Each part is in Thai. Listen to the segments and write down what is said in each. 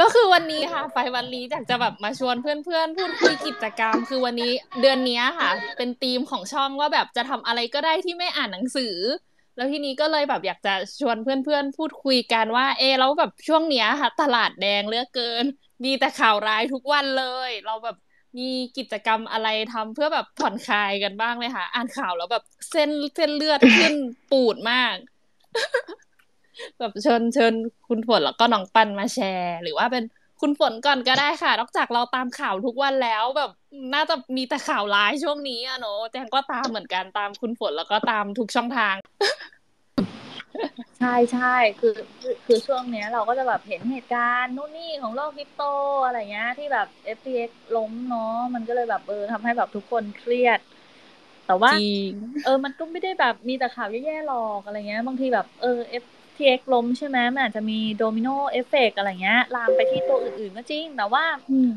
ก็คือวันนี้ค่ะไฟวันนี้อยากจะแบบมาชวนเพื่อนๆพูดคุยกิจกรรม คือวันนี้เดือนนี้ค่ะ เป็นธีมของช่องว่าแบบจะทำอะไรก็ได้ที่ไม่อ่านหนังสือ แล้วทีนี้ก็เลยแบบอยากจะชวนเพื่อนๆพูดคุยกันว่า เอแล้วแบบช่วงเนี้ยค่ะ ตลาดแดงเลือกเกิน มีแต่ข่าวร้ายทุกวันเลย เราแบบมีกิจกรรมอะไรทำเพื่อแบบผ่อนคลายกันบ้างไหมคะอ่านข่าวแล้วแบบเส้นเส้นเลือดขึ้นปูดมาก แบบเชิญเชิญคุณฝนแล้วก็น้องปันมาแชร์ หรือว่าเป็นคุณฝนก่อนก็ได้ค่ะ นอกจากเราตามข่าวทุกวันแล้วแบบน่าจะมีแต่ข่าวร้ายช่วงนี้อะเนาะแจงก็ตามเหมือนกันตามคุณฝนแล้วก็ตามทุกช่องทาง ใช่ใช่คือคือช่วงเนี้ย เราก็จะแบบเห็นเหตุการณ์นู่นนี่ของโลกคริปโตอะไรเงี้ย ที่แบบ FTX ล้มเนาะมันก็เลยแบบเออทำให้แบบทุกคนเครียดแต่ว่าเออ มันก็ไม่ได้แบบมีแต่ข่าวแย่ๆหรอกอะไรเงี้ย บางทีแบบเออ FTX ล้มใช่ไหมมันอาจจะมี domino effect อะไรเงี้ย ลามไปที่ตัวอื่นๆก็จริง แต่ว่า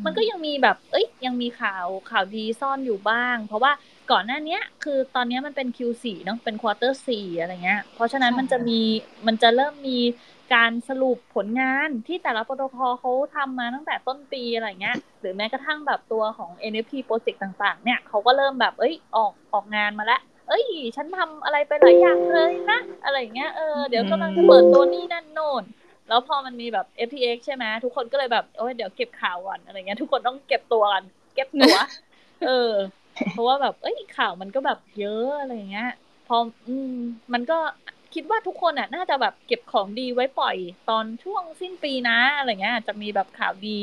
มันก็ยังมีแบบเอ้ยยังมีข่าวข่าวดีซ่อนอยู่บ้าง เพราะว่าก่อนหน้านี้คือตอนนี้มันเป็น Q4 เนาะเป็น quarter สี่อะไรเงี้ย เพราะฉะนั้นมันจะมีมันจะเริ่มมีการสรุปผลงานที่แต่ละโปรโตคอลเขาทำมาตั้งแต่ต้นปีอะไรเงี้ย หรือแม้กระทั่งแบบตัวของ NFT project ต่างๆ เนี่ยเขาก็เริ่มแบบเอ้ยออกออกงานมาแล้ว เอ้ย ฉันทำอะไรไปหลายอย่างเลยนะอะไรเงี้ยเออเดี๋ยวกำลังจะเปิดตัวนี่นั่นโน่นแล้วพอมันมีแบบ FTX ใช่ไหมทุกคนก็เลยแบบโอ้ยเดี๋ยวเก็บข่าวก่อนอะไรเงี้ย ทุกคนต้องเก็บตัวกันเก็บตัวเออ เพราะว่าแบบ เอ้ยข่าวมันก็แบบเยอะอะไรเงี้ย พออืม มันก็คิดว่าทุกคนอะ น่าจะแบบเก็บของดีไว้ปล่อยตอนช่วงสิ้นปีนะอะไรเงี้ยจะมีแบบข่าวดี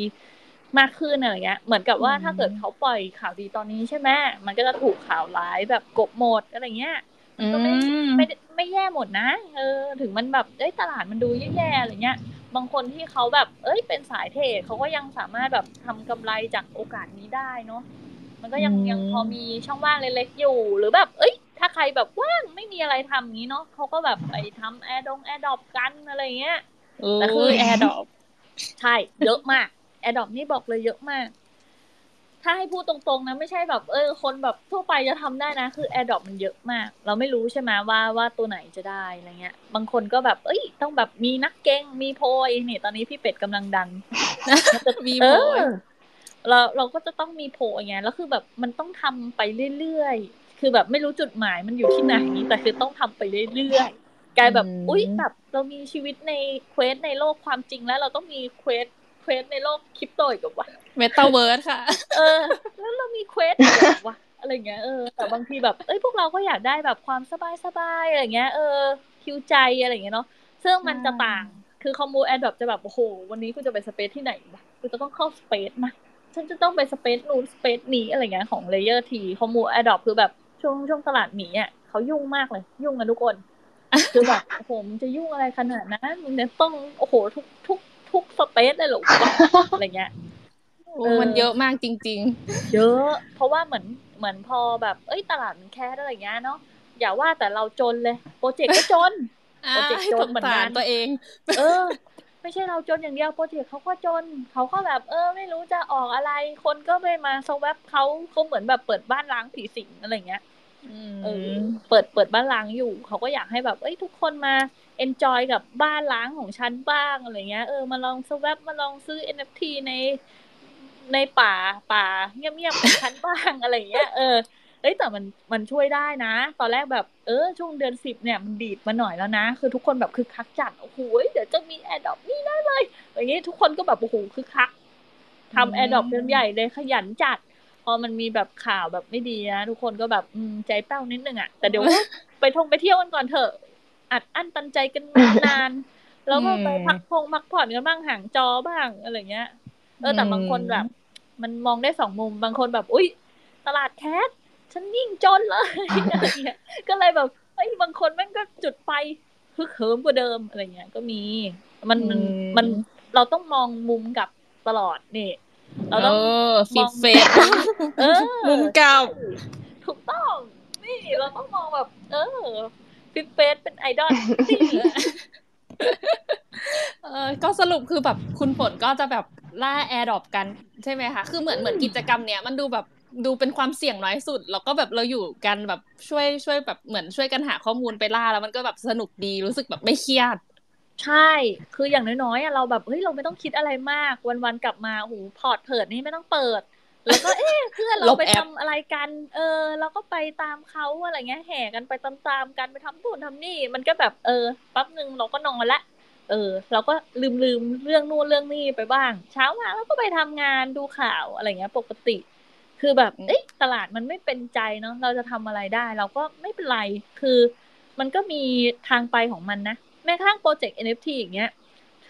มากขึ้นอะไรเงี้ย เหมือนกับว่าถ้าเกิดเขาปล่อยข่าวดีตอนนี้ใช่ไหมมันก็จะถูกข่าวร้ายแบบกลบหมดอะไรเงี้ยมันก็ไม่ไม่ไม่แย่หมดนะเออถึงมันแบบเอ้ยตลาดมันดูแย่ๆอะไรเงี้ย บางคนที่เขาแบบ เอ้ยเป็นสายเทรดเขาก็ยังสามารถแบบทำกำไรจากโอกาสนี้ได้เนาะมันก็ยังยังพอมีช่องว่างเล็กๆอยู่ หรือแบบ เอ้ย ถ้าใครแบบว่างไม่มีอะไรทำงี้เนาะเขาก็แบบไปทำแอร์ดง airdrop กันอะไรเงี้ยแต่คือ airdropใช่เยอะมาก airdrop นี่บอกเลยเยอะมาก ถ้าให้พูดตรงๆนะไม่ใช่แบบเออ คนแบบทั่วไปจะทำได้นะ คือ airdrop มันเยอะมาก เราไม่รู้ใช่ไหมว่าว่าตัวไหนจะได้อะไรเงี้ย บางคนก็แบบเอ้ย ต้องแบบมีนักเก่งมีโพยนี่ตอนนี้พี่เป็ดกำลังดังจะมีโพยเราเราก็จะต้องมีโพยไงแล้วคือแบบมันต้องทำไปเรื่อยๆคือแบบไม่รู้จุดหมายมันอยู่ที่ไหนแต่คือต้องทำไปเรื่อยๆกลายแบบ อุ๊ยแบบเรามีชีวิตในquest ในโลกความจริงแล้วเราต้องมี quest quest ในโลกคริปโตอีกว่าเมตาเวิร์สค่ะ เออ แล้วเรามี quest อีกว่าอะไรเงี้ยเออแต่บางทีแบบเอ้ยพวกเราก็อยากได้แบบความสบายสบายอะไรเงี้ยเออฮีลใจอะไรเงี้ยเนาะซึ่งมันจะต่างคือ commu airdrop จะแบบโอ้โหวันนี้กูจะไป space ที่ไหนวะกูจะต้องเข้า space นะฉันจะต้องไป space นู้น space นี้อะไรเงี้ยของ layer ที commu airdrop คือแบบช่วงช่วงตลาดหมีอะเขายุ่งมากเลย ยุ่งกันทุกคนคือแบบโอ้โหมันจะยุ่งอะไรขนาดนั้นมึงเนี่ยต้องโอ้โหทุกทุก ทุก space เลยหรออะไรเงี้ยมันเยอะมากจริง ๆ เยอะ เพราะว่าเหมือนเหมือนพอแบบ เอ้ยตลาดมันแย่อะไรเงี้ยเนาะอย่าว่าแต่เราจนเลย project ก็จน project จนเหมือนกันตัวเอง เออ ไม่ใช่เราจนอย่างเดียว project เขาก็จนเขาก็แบบ เออ ไม่รู้จะออกอะไร คนก็ไม่มา swap เขาเขาเหมือนแบบเปิดบ้านร้างผีสิงอะไรเงี้ยเออเปิดเปิดบ้านร้างอยู่ เขาก็อยากให้แบบ เอ้ยทุกคนมา enjoy กับบ้านร้างของฉันบ้างอะไรเงี้ยเออมาลอง swap มาลองซื้อ NFT ในในป่าป่าเงียบๆของฉันบ้างอะไรเงี้ยเออเอ้ยแต่มันมันช่วยได้นะ ตอนแรกแบบเออช่วงเดือนสิบเนี่ยมันดีดมาหน่อยแล้วนะ คือทุกคนแบบคือคึกจัดโอ้โหเดี๋ยวจะมี airdrop นี่ได้เลยอย่างงี้ทุกคนก็แบบโอ้โหคือคึกทำ airdrop เป็นใหญ่เลยขยันจัด พอมันมีแบบข่าวแบบไม่ดีนะทุกคนก็แบบอืมใจเป้านิดนึงอะแต่เดี๋ยวไปท่องไปเที่ยวกันก่อนเถอะ อัดอั้นตันใจกันนาน แล้วก็ไปพักพงพักผ่อนกันบ้างห่างจอบ้างอะไรเงี้ย เออแต่บางคนแบบ มันมองได้สองมุมบางคนแบบ อุ้ยตลาดแคสฉันยิ่งจนเลยอะไรเงี้ยก็เลยแบบไอ้บางคนแม่งก็จุดไฟฮึกเหิมกว่าเดิมอะไรเงี้ย ก็มีมันมันเราต้องมองมุมกลับตลอดนี่เราต้องมองเฟซมุมกลับถูกต้องนี่เราต้องมองแบบ เออ พี่เฟซเป็นไอดอลเออก็สรุปคือแบบคุณฝนก็จะแบบล่า airdrop กันใช่ไหมคะ คือเหมือนเหมือนกิจกรรมเนี้ยมันดูแบบดูเป็นความเสี่ยงน้อยสุด แล้วก็แบบเราอยู่กันแบบช่วยช่วยแบบเหมือนช่วยกันหาข้อมูลไปล่าแล้วมันก็แบบสนุกดีรู้สึกแบบไม่เครียด ใช่ คืออย่างน้อยๆอะเราแบบเฮ้ยเราไม่ต้องคิดอะไรมากวันๆกลับมาโอ้โหพอร์ตเพิดนี่ไม่ต้องเปิด แล้วก็เอ๊ะเพื่อนเราไปทำอะไรกัน เออ เราก็ไปตามเขาอะไรเงี้ยแห่กันไปตามๆกันไปทำนู่นทำนี่ มันก็แบบเออแป๊บหนึ่งเราก็นอนละเออ เราก็ลืมลืมเรื่องนู่นเรื่องนี่ไปบ้าง เช้ามาเราก็ไปทำงานดูข่าวอะไรเงี้ย ปกติ คือแบบเอ๊ะตลาดมันไม่เป็นใจเนาะเราจะทำอะไรได้ เราก็ไม่เป็นไรคือ มันก็มีทางไปของมันนะแม้กระทั่งโปรเจกต์ NFT อย่างเงี้ย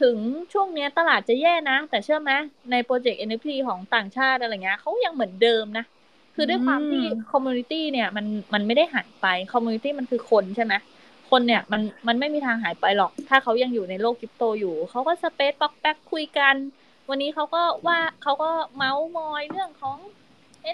ถึงช่วงเนี้ยตลาดจะแย่นะ แต่เชื่อไหมในโปรเจกต์ NFT ของต่างชาติอะไรเงี้ยเขายังเหมือนเดิมนะ คือด้วยความที่ community เนี่ยมันมันไม่ได้หายไป community มันคือคนใช่ไหมคนเนี่ยมันมันไม่มีทางหายไปหรอก ถ้าเขายังอยู่ในโลกคริปโตอยู่ เขาก็ space ป๊อกแป๊กคุยกัน วันนี้เขาก็ว่าเขาก็เมาส์มอยเรื่องของ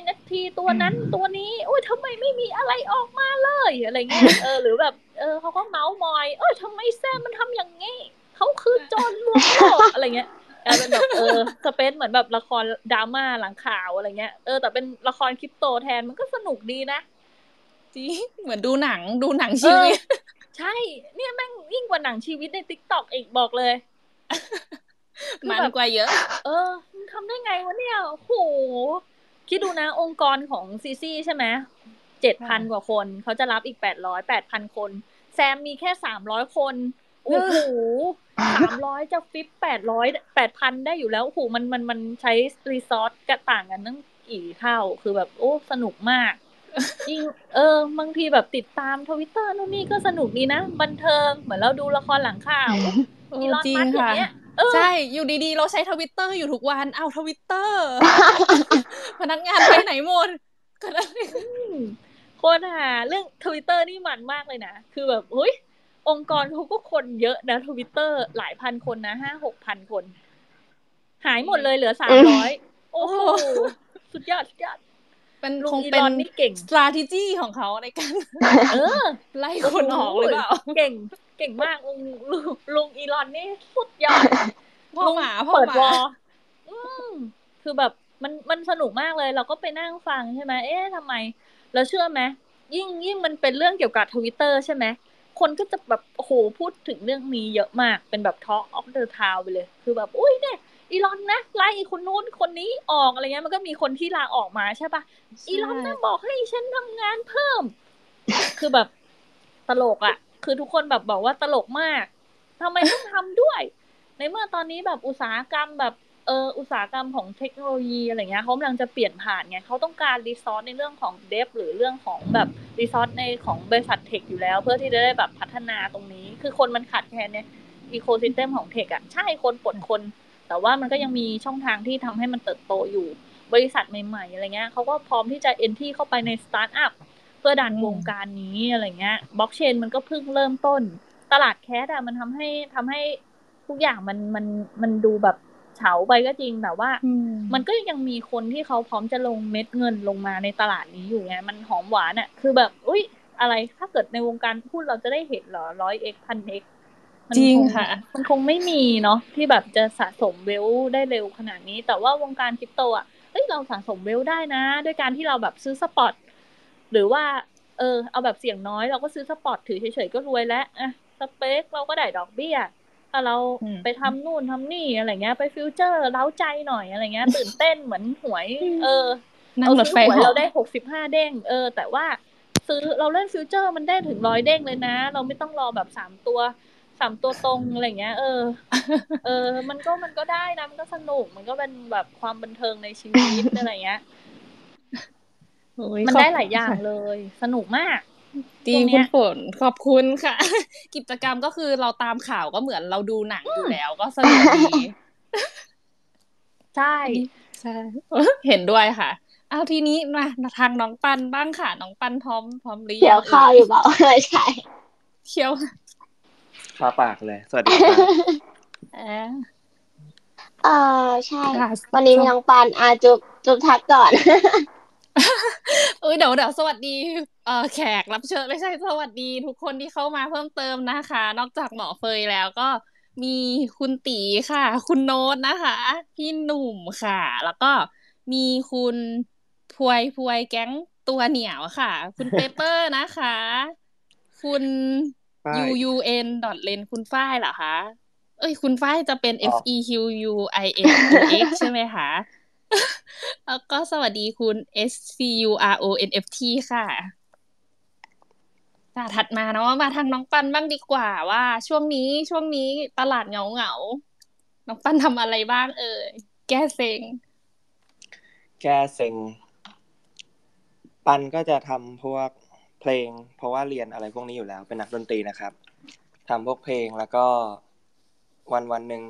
NFT ตัวนั้นตัวนี้โอ้ยทำไมไม่มีอะไรออกมาเลยอะไรเงี้ยเออหรือแบบ เออเขาก็เมาส์มอย เออทำไมแซมมันทำอย่างงี้ เขาคือจอนลวงโลกอะไรเงี้ยกลายเป็นแบบเออสเปซเหมือนแบบละครดราม่าหลังข่าวอะไรเงี้ยเออแต่เป็นละครคริปโตแทนมันก็สนุกดีนะจริงเหมือนดูหนังดูหนังชีวิตใช่ เนี่ยแม่งยิ่งกว่าหนังชีวิตในติ๊กต็อกอีกบอกเลยมันกว่าเยอะ เออทำได้ไงวะเนี่ยโหคิดดูนะองค์กรของ CZ ใช่ไหมเจ็ดพันกว่าคน เขาจะรับอีกแปดร้อยแปดพันคน แซมมีแค่สามร้อยคน โอ้โหสามร้อยจะฟิปแปดร้อยแปดพันได้อยู่แล้วโอ้โหมันมันมันใช้ resource ก็ต่างกันตั้งกี่เท่าคือแบบโอ้สนุกมากยิ่งเออบางทีแบบติดตามทวิตเตอร์นู่นนี่ก็สนุกดีนะ บันเทิงเหมือนเราดูละครหลังข่าวอีลอนมัสก์อย่างเงี้ยใช่ อยู่ดีๆ เราใช้ทวิตเตอร์อยู่ทุกวัน เอาทวิตเตอร์ พนักงานไปไหนหมดก็ได้คนหาเรื่องทวิตเตอร์นี่มันมากเลยนะ คือแบบเฮ้ย องค์กรเขาก็คนเยอะนะทวิตเตอร์หลายพันคนนะห้าหกพันคน หายหมดเลยเหลือสามร้อยโอ้โหสุดยอดสุดยอดเป็นคงเป็นนี่เก่ง strategy ของเขาในการเออไล่คนออกหรือเปล่าเก่ง เก่งมากลุงลุงอีลอนนี่สุดยอดพ่อหมาพ่อหมาคือแบบมันมันสนุกมากเลย เราก็ไปนั่งฟังใช่ไหมเอ๊ะทำไม เราเชื่อไหมยิ่งยิ่งมันเป็นเรื่องเกี่ยวกับทวิตเตอร์ใช่ไหม คนก็จะแบบโอ้โหพูดถึงเรื่องนี้เยอะมากเป็นแบบ talk of the town ไปเลย คือแบบอุ้ยเนี่ยอีลอนนะไล่คนนู้นคนนี้ออกอะไรเงี้ยมันก็มีคนที่ลาออกมาใช่ปะอีลอนนะบอกให้ฉันทำงานเพิ่ม คือแบบตลกอะ่ะ คือทุกคนแบบบอกว่าตลกมากทำไมต้องทำด้วย ในเมื่อตอนนี้แบบอุตสาหกรรมแบบ เอออุตสาหกรรมของเทคโนโลยีอะไรเงี้ยเขากำลังจะเปลี่ยนผ่านไงเขาต้องการ resource ในเรื่องของ dev หรือเรื่องของแบบ resource ในของบริษัท tech อยู่แล้ว เพื่อที่จะได้แบบพัฒนาตรงนี้ คือคนมันขาดแคลนเนี่ย ecosystem ของ tech อะใช่คนปลดคน แต่ว่ามันก็ยังมีช่องทางที่ทำให้มันเติบโตอยู่บริษัทใหม่ๆอะไรเงี้ยเขาก็พร้อมที่จะ entry เข้าไปในสตาร์ทอัพเพื่อดันวงการนี้อะไรเงี้ยบล็อกเชนมันก็เพิ่งเริ่มต้น ตลาด crash อะมันทำให้ทำให้ทุกอย่างมันมันมันดูแบบ เฉาไปก็จริงแต่ว่ามันก็ยังมีคนที่เขาพร้อมจะลงเม็ดเงินลงมาในตลาดนี้อยู่ไงมันหอมหวานอะคือแบบอุ้ยอะไรถ้าเกิดในวงการพูดเราจะได้เห็นเหรอร้อยเอ็กพันเอ็กจริงค่ะ มันคงไม่มีเนาะที่แบบจะสะสม wealthได้เร็วขนาดนี้ แต่ว่าวงการคริปโตอะเฮ้ยเราสะสม wealth ได้นะ ด้วยการที่เราแบบซื้อ spot หรือว่า เออ เอาแบบเสี่ยงน้อยเราก็ซื้อ spot ถือเฉยๆก็รวยแล้วอะ stake เราก็ได้ดอกเบี้ย ถ้าเราไปทำนู่นทำนี่อะไรเงี้ย ไป future เร้าใจหน่อยอะไรเงี้ย ตื่นเต้นเหมือนหวย เออเราซื้อหวยเราได้หกสิบห้าเด้ง เออ แต่ว่าซื้อเราเล่น future มันได้ถึงร้อยเด้งเลยนะ เราไม่ต้องรอแบบสามตัวสามตัวตรงอะไรเงี้ย เออ เออ มันก็มันก็ได้นะมันก็สนุก มันก็เป็นแบบความบันเทิงในชีวิตอะไรเงี้ยมันได้หลายอย่างเลย สนุกมาก จริงคุณฝนขอบคุณค่ะ กิจกรรมก็คือเราตามข่าวก็เหมือนเราดูหนังอยู่แล้วก็สนุกดีใช่ใช่เห็นด้วยค่ะ เอาทีนี้มาทางน้องปันบ้างค่ะ น้องปันพร้อมพร้อมหรือยังเขียวข้าวอยู่เปล่าไม่ใช่เขียวคาปากเลย สวัสดีครับเออใช่ วันนี้มีน้องปานอาจุบจุบทักก่อนเอ้ยเดี๋ยวเดี๋ยวสวัสดี เออแขกรับเชิญไม่ใช่สวัสดี ทุกคนที่เข้ามาเพิ่มเติมนะคะ นอกจากหมอเฟยแล้วก็มีคุณตีค่ะ คุณโน้ตนะคะ พี่หนุ่มค่ะ แล้วก็มีคุณพวยพวยแก๊งตัวเหนียวค่ะ คุณเปเปอร์นะคะ คุณ u u n ดอทเลนคุณฝ้ายเหรอคะเอ้ย คุณฝ้ายจะเป็น F E Q U I N X ใช่ไหมคะแล้วก็สวัสดีคุณ S C U R O N F T ค่ะ ค่ะถัดมาเนาะมาทางน้องปันบ้างดีกว่าว่า ช่วงนี้ช่วงนี้ตลาดเหงาเหงาน้องปันทำอะไรบ้างเอ่ยแก้เซ็ง แก้เซ็ง ปันก็จะทำพวกเพลง เพราะว่าเรียนอะไรพวกนี้อยู่แล้ว เป็นนักดนตรีนะครับทำพวกเพลงแล้วก็วันวันหนึ่ง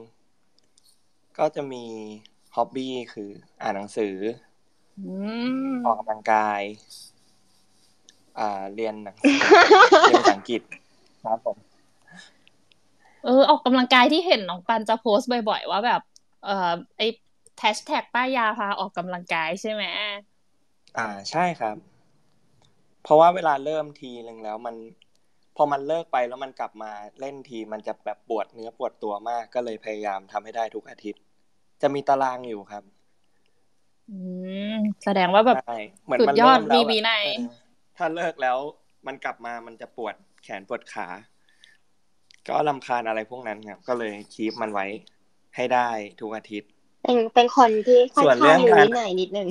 ก็จะมีฮ็อบบี้คืออ่านหนังสือออกกำลังกายอ่า เรียนหนังสือเรียนภาษาอังกฤษครับผมเออออกกำลังกายที่เห็นน้องปันจะโพสต์บ่อยๆว่าแบบ เอ่อไอแฮชแท็กป้ายาพาออกกำลังกายใช่ไหมอ่าใช่ครับ เพราะว่าเวลาเริ่มทีนึงแล้วมัน พอมันเลิกไปแล้วมันกลับมาเล่นทีมันจะแบบปวดเนื้อปวดตัวมากก็เลยพยายามทำให้ได้ทุกอาทิตย์ จะมีตารางอยู่ครับ อืมแสดงว่าแบบเหมือนมันยอดมีวีใน ถ้าเลิกแล้วมันกลับมามันจะปวดแขนปวดขา ก็ลำคาญอะไรพวกนั้นครับก็เลยคีปมันไว้ให้ได้ทุกอาทิตย์ เป็นเป็นคนที่ค่อนข้างมีวินัยนิดนึง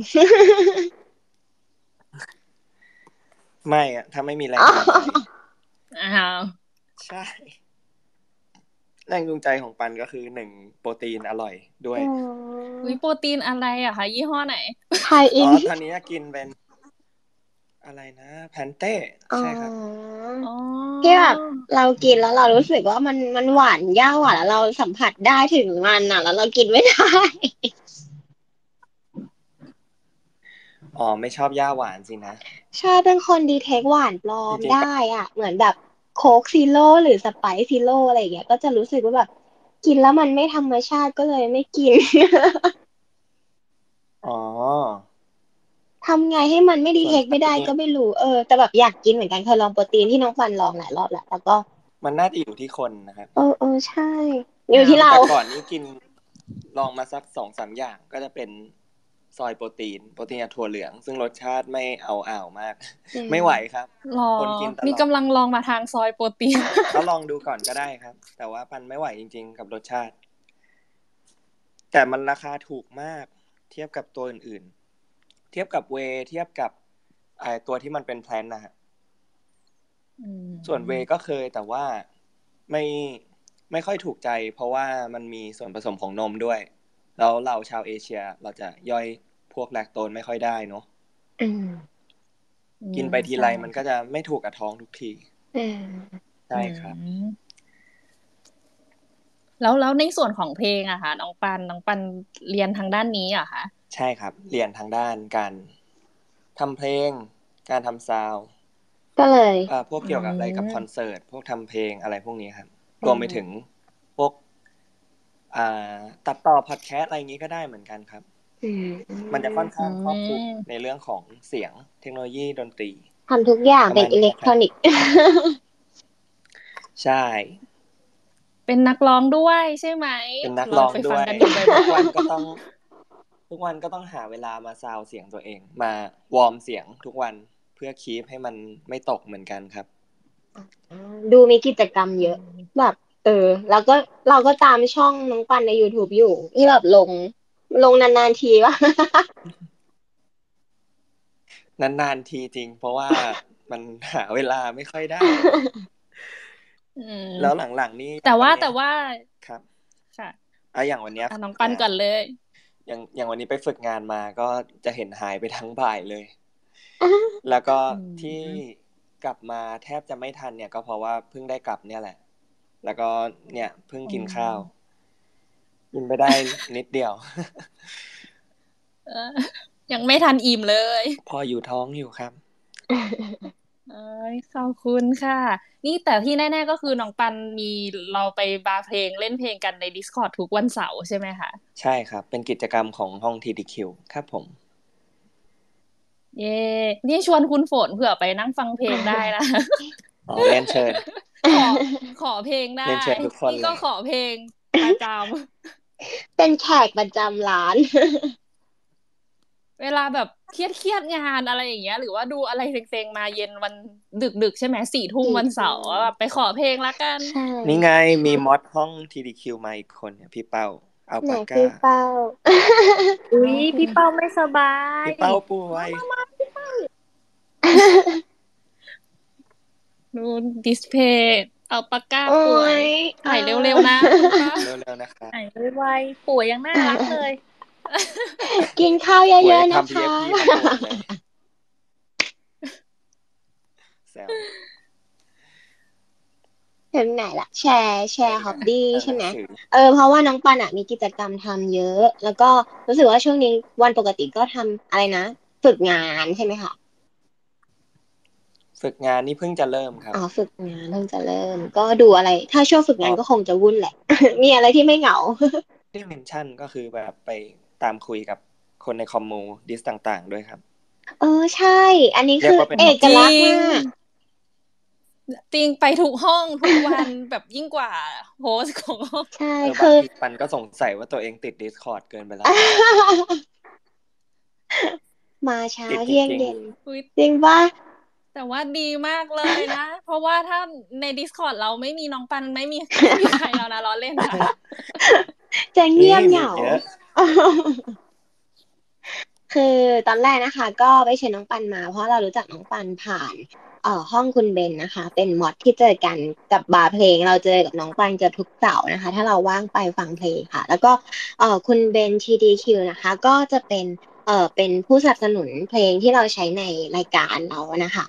ไม่อะถ้าไม่มีแรงจูงใจอ้าวใช่ แรงจูงใจของปันก็คือหนึ่งโปรตีนอร่อยด้วยวิโปรตีนอะไรอะคะยี่ห้อไหนtie-in อ๋อตอนนี้กินเป็น อะไรนะแพลนเต้ใช่ครับที่แบบเรากินแล้วเรารู้สึกว่ามันมันหวานหญ้าหวานแล้วเราสัมผัสได้ถึงมันอะ แล้วเรากินไม่ได้อ๋อไม่ชอบหญ้าหวานสินะใช่เป็นคน detect หวานปลอมได้อะ เหมือนแบบโค้กซีโร่หรือสไปรท์ซีโร่อะไรอย่างเงี้ยก็จะรู้สึกว่าแบบกินแล้วมันไม่ธรรมชาติก็เลยไม่กิน อ๋อ ทำไงให้มันไม่ดีเทคไม่ได้ก็ไม่รู้เออแต่แบบอยากกินเหมือนกันเคยลองโปรตีนที่น้องฟันลองหลายรอบแล้วแต่ก็ มันน่าจะอยู่ที่คนนะครับเออเออใช่ อยู่ที่เราก่อนนี้กินลองมาสักสองสามอย่างก็จะเป็นซอยโปรตีนโปรตีนถั่วเหลือง ซึ่งรสชาติไม่เอาอ่าวมาก ไม่ไหวครับคนกินตลอดมีกำลังลองมาทางซอยโปรตีนก็ลองดูก่อนก็ได้ครับ แต่ว่าปันไม่ไหวจริง ๆ กับรสชาติ แต่มันราคาถูกมาก เทียบกับตัวอื่นๆเทียบกับเวเทียบกับไอตัวที่มันเป็นแพลนนะฮะส่วนเวก็เคยแต่ว่าไม่ไม่ค่อยถูกใจ เพราะว่ามันมีส่วนผสมของนมด้วย แล้วเราชาวเอเชียเราจะย่อยพวกแลคโตนไม่ค่อยได้เนาะกินไปทีไรมันก็จะไม่ถูกกับท้องทุกทีใช่ครับแล้วแล้วในส่วนของเพลงอะคะน้องปันน้องปันเรียนทางด้านนี้อะคะ ใช่ครับ เรียนทางด้านการทำเพลง การทำซาวก็เลยอ่าพวกเกี่ยวกับอะไรกับคอนเสิร์ต พวกทำเพลงอะไรพวกนี้ครับ รวมไปถึงพวกอ่าตัดต่อพอดแคสต์อะไรอย่างนี้ก็ได้เหมือนกันครับ มันจะค่อนข้างครอบคลุมในเรื่องของเสียงเทคโนโลยีดนตรีทำทุกอย่างเป็นอิเล็กทรอนิกส์ใช่ เป็นนักร้องด้วยใช่ไหม เป็นนักร้องด้วยทุกวันก็ต้อง ทุกวันก็ต้องหาเวลามาซาวเสียงตัวเอง มาวอร์มเสียงทุกวันเพื่อคีปให้มันไม่ตกเหมือนกันครับ ดูมีกิจกรรมเยอะ แบบ เออ แล้วก็เราก็ตามช่องน้องปันใน YouTube อยู่ ที่แบบลงลงนานๆทีวะนานๆทีจริง เพราะว่ามันหาเวลาไม่ค่อยได้แล้วหลังๆนี่แต่ว่าแต่ว่าครับ ค่ะอะอย่างวันนี้น้องปันก่อนเลย อย่างอย่างวันนี้ไปฝึกงานมาก็จะเห็นหายไปทั้งบ่ายเลย แล้วก็ที่กลับมาแทบจะไม่ทันเนี่ย ก็เพราะว่าเพิ่งได้กลับเนี่ยแหละ แล้วก็เนี่ยเพิ่งกินข้าวกินไปได้นิดเดียวยังไม่ทันอิ่มเลย พออยู่ท้องอยู่ครับ เอ้ยขอบคุณค่ะ นี่แต่ที่แน่ๆก็คือน้องปันมีเราไปบาร์เพลงเล่นเพลงกันใน Discord ทุกวันเสาร์ใช่ไหมคะ ใช่ครับ เป็นกิจกรรมของห้อง TDQ ครับผม เย่นี่ชวนคุณฝนเผื่อไปนั่งฟังเพลงได้นะ อ๋อเล่นเชิญ ขอขอเพลงได้นี่ก็ขอเพลงประจำเป็นแขกประจำร้าน เวลาแบบเครียดเครียดงานอะไรอย่างเงี้ย หรือว่าดูอะไรเซ็งๆมาเย็นวันดึกดึกๆใช่ไหมสี่ทุ่มวันเสาร์แบบไปขอเพลงละกันใช่นี่ไงมีมอดห้อง TDQ มาอีกคนเนี่ยพี่เป้าเอาไหนปากกาพี่เป้าอุ้ยพี่เป้าไม่สบายพี่เป้าป่วยดูดิสเพย์เอาปากกาโอ้ป่วยยถ่ายเร็วๆนะคุณป้าเร็วๆนะคะไหนไวๆป่วยยังน่ารักเลย กินข้าวเยป่วยอะๆนะทำคะ PFP มาป่วยเลยแซวถึงไหนละแชร์แชร์ฮอบบี้ใช่ไหมนังสือเออเพราะว่าน้องปันอะมีกิจกรรมทำเยอะ แล้วก็รู้สึกว่าช่วงนี้วันปกติก็ทำอะไรนะ ฝึกงานใช่ไหมคะฝึกงานนี่เพิ่งจะเริ่มครับอ๋อฝึกงานเพิ่งจะเริ่ม ก็ดูอะไร ถ้าช่วงฝึกงานก็คงจะวุ่นแหละ มีอะไรที่ไม่เหงาที่ mention ก็คือแบบไป ตามคุยกับคนใน commu Dis ต่าง ๆ ด้วยครับ เออใช่ อันนี้คือเรียกว่าเป็นเอกลักษณ์มากจริงไปทุกห้องทุกวันแบบยิ่งกว่า host ของห้องใช่เออบาคืงทีปันก็สงสัยว่าตัวเองติด Discord เกินไปแล้ว มาเช้าติดจริงๆเที่ยงเย็นอุ๊ยจริงปะแต่ว่าดีมากเลยนะ เพราะว่าถ้าใน Discord เราไม่มีน้องปันไม่มีไม่มีใครแล้วนะล้อเล่นค่ะจะเงียบเหงามีเยอะ คือตอนแรกนะคะ ก็ไปเชิญน้องปันมา เพราะเรารู้จักน้องปันผ่านเอ่อห้องคุณเบนนะคะ เป็นมอดที่เจอกันกับบาร์เพลง เราเจอกับน้องปันเกือบทุกเสาร์นะคะ ถ้าเราว่างไปฟังเพลงค่ะ แล้วก็เอ่อคุณเบน TDQ นะคะ ก็จะเป็นเอ่อเป็นผู้สนับสนุนเพลงที่เราใช้ในรายการเรานะคะ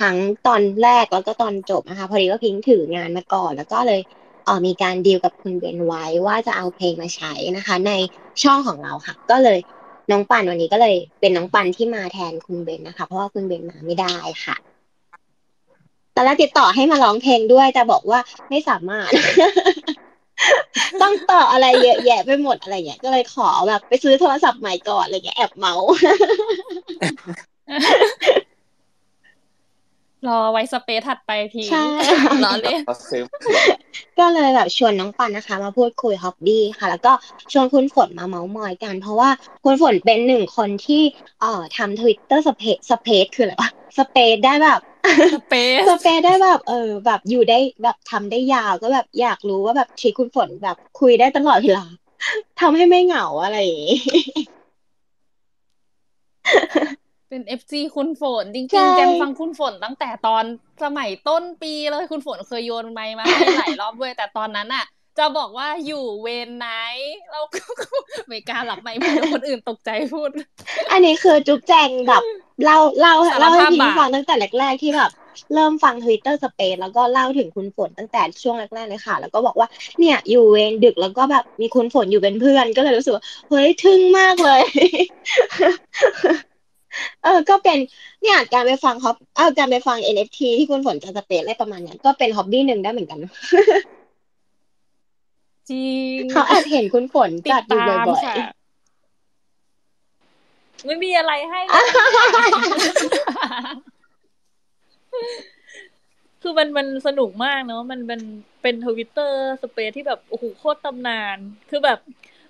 ทั้งตอนแรกแล้วก็ตอนจบนะคะ พอดีว่าพิงค์ถืองานมาก่อน แล้วก็เลย ออมีการดีลกับคุณเบนไว้ว่าจะเอาเพลงมาใช้นะคะ ในช่องของเราค่ะ ก็เลยน้องปันวันนี้ก็เลยเป็นน้องปันที่มาแทนคุณเบนนะคะ เพราะว่าคุณเบนมาไม่ได้ค่ะตอนแรกติดต่อให้มาร้องเพลงด้วยแต่บอกว่าไม่สามารถ ต้องต่ออะไรเยอะแยะไปหมดอะไรเงี้ยก็เลยขอแบบไปซื้อโทรศัพท์ใหม่ก่อนอะไรเงี้ยแอบเมาส์ รอไว้สเปซถัดไปทีใช่ล้อเล่นเราซื้อก็เลยแบบชวนน้องปันนะคะ มาพูดคุยฮอบบี้ค่ะ แล้วก็ชวนคุณฝนมาเมาส์มอยกัน เพราะว่าคุณฝนเป็นหนึ่งคนที่เอ่อทำทวิตเตอร์สเปซสเปซคืออะไรวะspace ได้แบบ space space ได้แบบเออแบบอยู่ได้แบบทำได้ยาวก็แบบอยากรู้ว่าแบบชีวิตคุณฝนแบบคุยได้ตลอดเวลาทำให้ไม่เหงาอะไรอย่างงี้ เป็น FC คุณฝนจริงๆ ใช่แจมฟังคุณฝนตั้งแต่ตอนสมัยต้นปีเลยคุณฝนเคยโยนไมค์มาให้หลายรอบด้วยแต่ตอนนั้นอะจะบอกว่าอยู่เวรไหนเราก็ไม่กล้าหลับไม่พูดแล้วคนอื่นตกใจพูด อันนี้คือจุ๊บแจงแบบเล่าเล่าสารเล่าให้ภาพพิงบาปฟังตั้งแต่แรกๆที่แบบเริ่มฟัง Twitter Space แล้วก็เล่าถึงคุณฝนตั้งแต่ช่วงแรกๆเลยค่ะ แล้วก็บอกว่าเนี่ยอยู่เวรดึกแล้วก็แบบมีคุณฝนอยู่เป็นเพื่อน ก็เลยรู้สึกว่าเฮ้ยทึ่งมากเลย เออ ก็เป็นเนี่ยการไปฟังฮอบเออการไปฟัง NFT ที่คุณฝนจะสเปซอะไรประมาณเนี้ยก็เป็นฮ็อบบี้หนึ่งได้เหมือนกัน จริงเขาแอบเห็นคุณฝนติจัดดอยู่ตามบ่อยค่ะไม่มีอะไรให้เลยคือมันมันสนุกมากเนาะมันเป็นเป็นทวิตเตอร์สเปซที่แบบโอ้โหโคตรตำนาน คือแบบ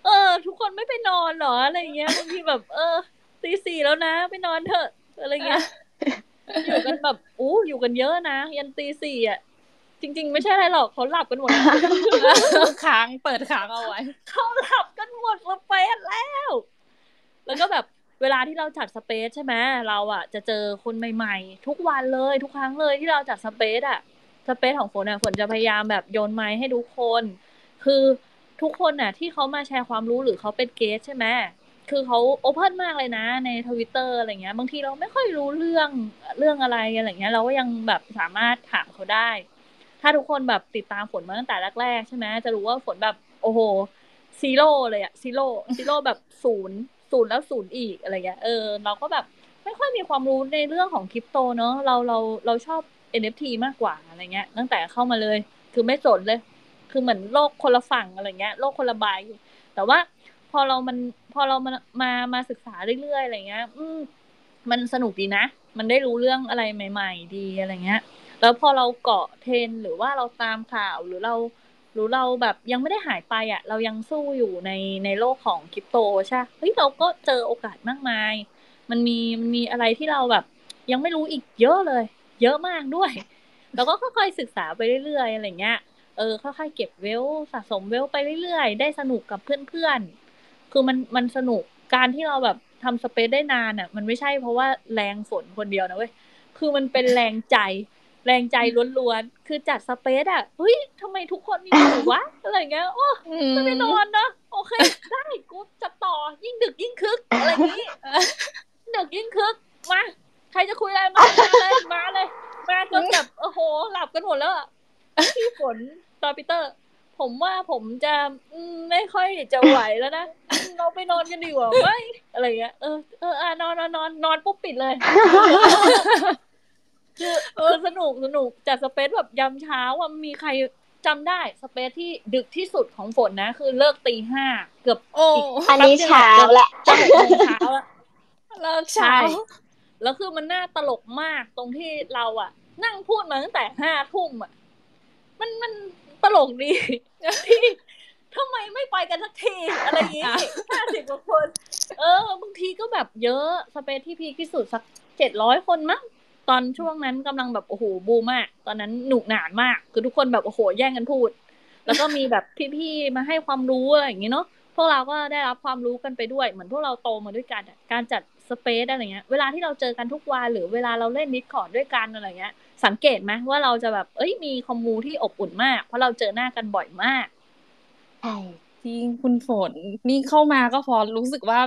เออ ทุกคนไม่ไปนอนเหรออะไรเงี้ยบางทีแบบ เออ ตีสี่แล้วนะไปนอนเถอะอะไรเงี้ยอยู่กันแบบอู้อยู่กันเยอะนะยันตีสี่อะจริง ๆ ไม่ใช่อะไรหรอกเขาหลับกันหมดแล้วค้างเปิดค้างเอาไว้เขาหลับกันหมดสเปซแล้ว แล้วก็แบบเวลาที่เราจัดสเปซใช่ไหมเราอะจะเจอคนใหม่ ๆ ทุกวันเลยทุกครั้งเลยที่เราจัดสเปซอะสเปซของฝนอะฝนจะพยายามแบบโยนไมค์ให้ทุกคน คือทุกคนน่ะ ที่เขามาแชร์ความรู้หรือเขาเป็นเกสใช่ไหม คือเขาโอเพนมากเลยนะ ในทวิตเตอร์อะไรเงี้ย บางทีเราไม่ค่อยรู้เรื่องเรื่องอะไรอะไรเงี้ย เราก็ยังแบบสามารถถามเขาได้ ถ้าทุกคนแบบติดตามฝนมาตั้งแต่แรกๆใช่ไหมจะรู้ว่าฝนแบบโอ้โห zero เลยอะ zero zero แบบศูนย์ศูนย์แล้วศูนย์อีกอะไรเงี้ยเออเราก็แบบไม่ค่อยมีความรู้ในเรื่องของคริปโตเนอะเราเราเราชอบ NFT มากกว่าอะไรเงี้ย ตั้งแต่เข้ามาเลย คือไม่สนเลย คือเหมือนโลกคนละฝั่งอะไรเงี้ย โลกคนละใบแต่ว่า พอเรามันพอเรามามามาศึกษาเรื่อยๆอะไรเงี้ย อืมมันสนุกดีนะ มันได้รู้เรื่องอะไรใหม่ ๆ ดีอะไรเงี้ย แล้วพอเราเกาะเทรนหรือว่าเราตามข่าวหรือเราหรือเราแบบยังไม่ได้หายไปอะ เรายังสู้อยู่ในในโลกของคริปโตใช่เฮ้ยเราก็เจอโอกาสมากมาย มันมีมันมีอะไรที่เราแบบ ยังไม่รู้อีกเยอะเลย เยอะมากด้วยแล้วก็ค่อยๆศึกษาไปเรื่อยๆอะไรเงี้ยเออค่อยๆเก็บเวลสะสมเวลไปเรื่อยๆ ได้สนุกกับเพื่อนๆ คือมันมันสนุกการที่เราแบบทำสเปซได้นานอะ มันไม่ใช่เพราะว่าแรงฝนคนเดียวนะเว้ยคือมันเป็นแรงใจ แรงใจล้วนๆคือจัดสเปซอะเฮ้ยทำไมทุกคนมีอยู่วะอะไรเงี้ยโอ้ไม่ไปนอนนะโอเค ได้กูจะต่อยิ่งดึกยิ่งคึกอะไรอย่างนี้ดึกยิ่งคึกมาใครจะคุยอะไรมาเลยมาเลยมาจนแบบโอ้โห หลับกันหมดแล้วอะพี่ฝนตอนปีเตอร์ ผมว่าผมจะไม่ค่อยจะไหวแล้วนะเราไปนอนกันดีกว่าไหมอะไรเงี้ยเออเอออ่นอนนอนนอนนอนปุ๊บปิดเลยคือคือสนุกสนุกจัดสเปซแบบยามเช้าว่ามีใครจำได้สเปซที่ดึกที่สุดของฝนนะ คือเลิกตีห้าเกือบโอ้อันนี้เช้าละจะหกโมงเช้าแล้วเลิกเช้าแล้วคือมันน่าตลกมากตรงที่เราอะนั่งพูดมาตั้งแต่ห้าทุ่มอะมันมัน ตลกดีที่ทำไมไม่ไปกันสักทีอะไรอย่างงี้ห้าสิบกว่าคน เออบางทีก็แบบเยอะสเปซที่พีคที่สุดสักเจ็ดร้อยคนมั้งตอนช่วงนั้นกำลังแบบโอ้โหบูมาก ตอนนั้นหนุกหนานมาก คือทุกคนแบบโอ้โหแย่งกันพูด แล้วก็มีแบบพี่ๆมาให้ความรู้อะไรอย่างงี้เนาะพวกเราก็ได้รับความรู้กันไปด้วย เหมือนพวกเราโตมาด้วยกันอะการจัดspace อะไรเงี้ย เวลาที่เราเจอกันทุกวันหรือเวลาเราเล่น Discord ด้วยกันอะไรเงี้ย สังเกตไหมว่าเราจะแบบ เอ้ยมี commu ที่อบอุ่นมาก เพราะเราเจอหน้ากันบ่อยมากใช่จริงคุณฝนนี่เข้ามาก็พอรู้สึกว่า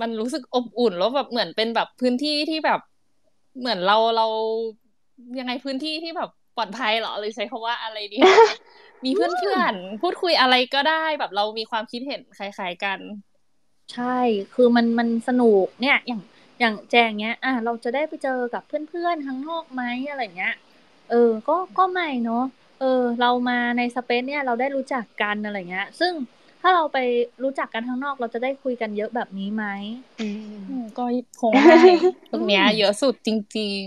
มันรู้สึกอบอุ่นแล้วแบบเหมือนเป็นแบบพื้นที่ที่แบบเหมือนเราเรายังไงพื้นที่ที่แบบปลอดภัยเหรอหรือใช้คำว่าอะไรดี มีเพื่อนๆพูดคุยอะไรก็ได้แบบเรามีความคิดเห็นคล้ายๆกัน ใช่คือมันมันสนุกเนี่ย อย่าง อย่างแจงเงี้ย อะเราจะได้ไปเจอกับเพื่อนๆข้างนอกไหมอะไรเงี้ย เออ ก็ก็ไม่เนาะ เออ เรามาในสเปซเนี่ยเราได้รู้จักกันอะไรเงี้ย ซึ่งถ้าเราไปรู้จักกันข้างนอกเราจะได้คุยกันเยอะแบบนี้ไหมอืมอืมก็คงได้ตรงเนี้ย เยอะสุดจริง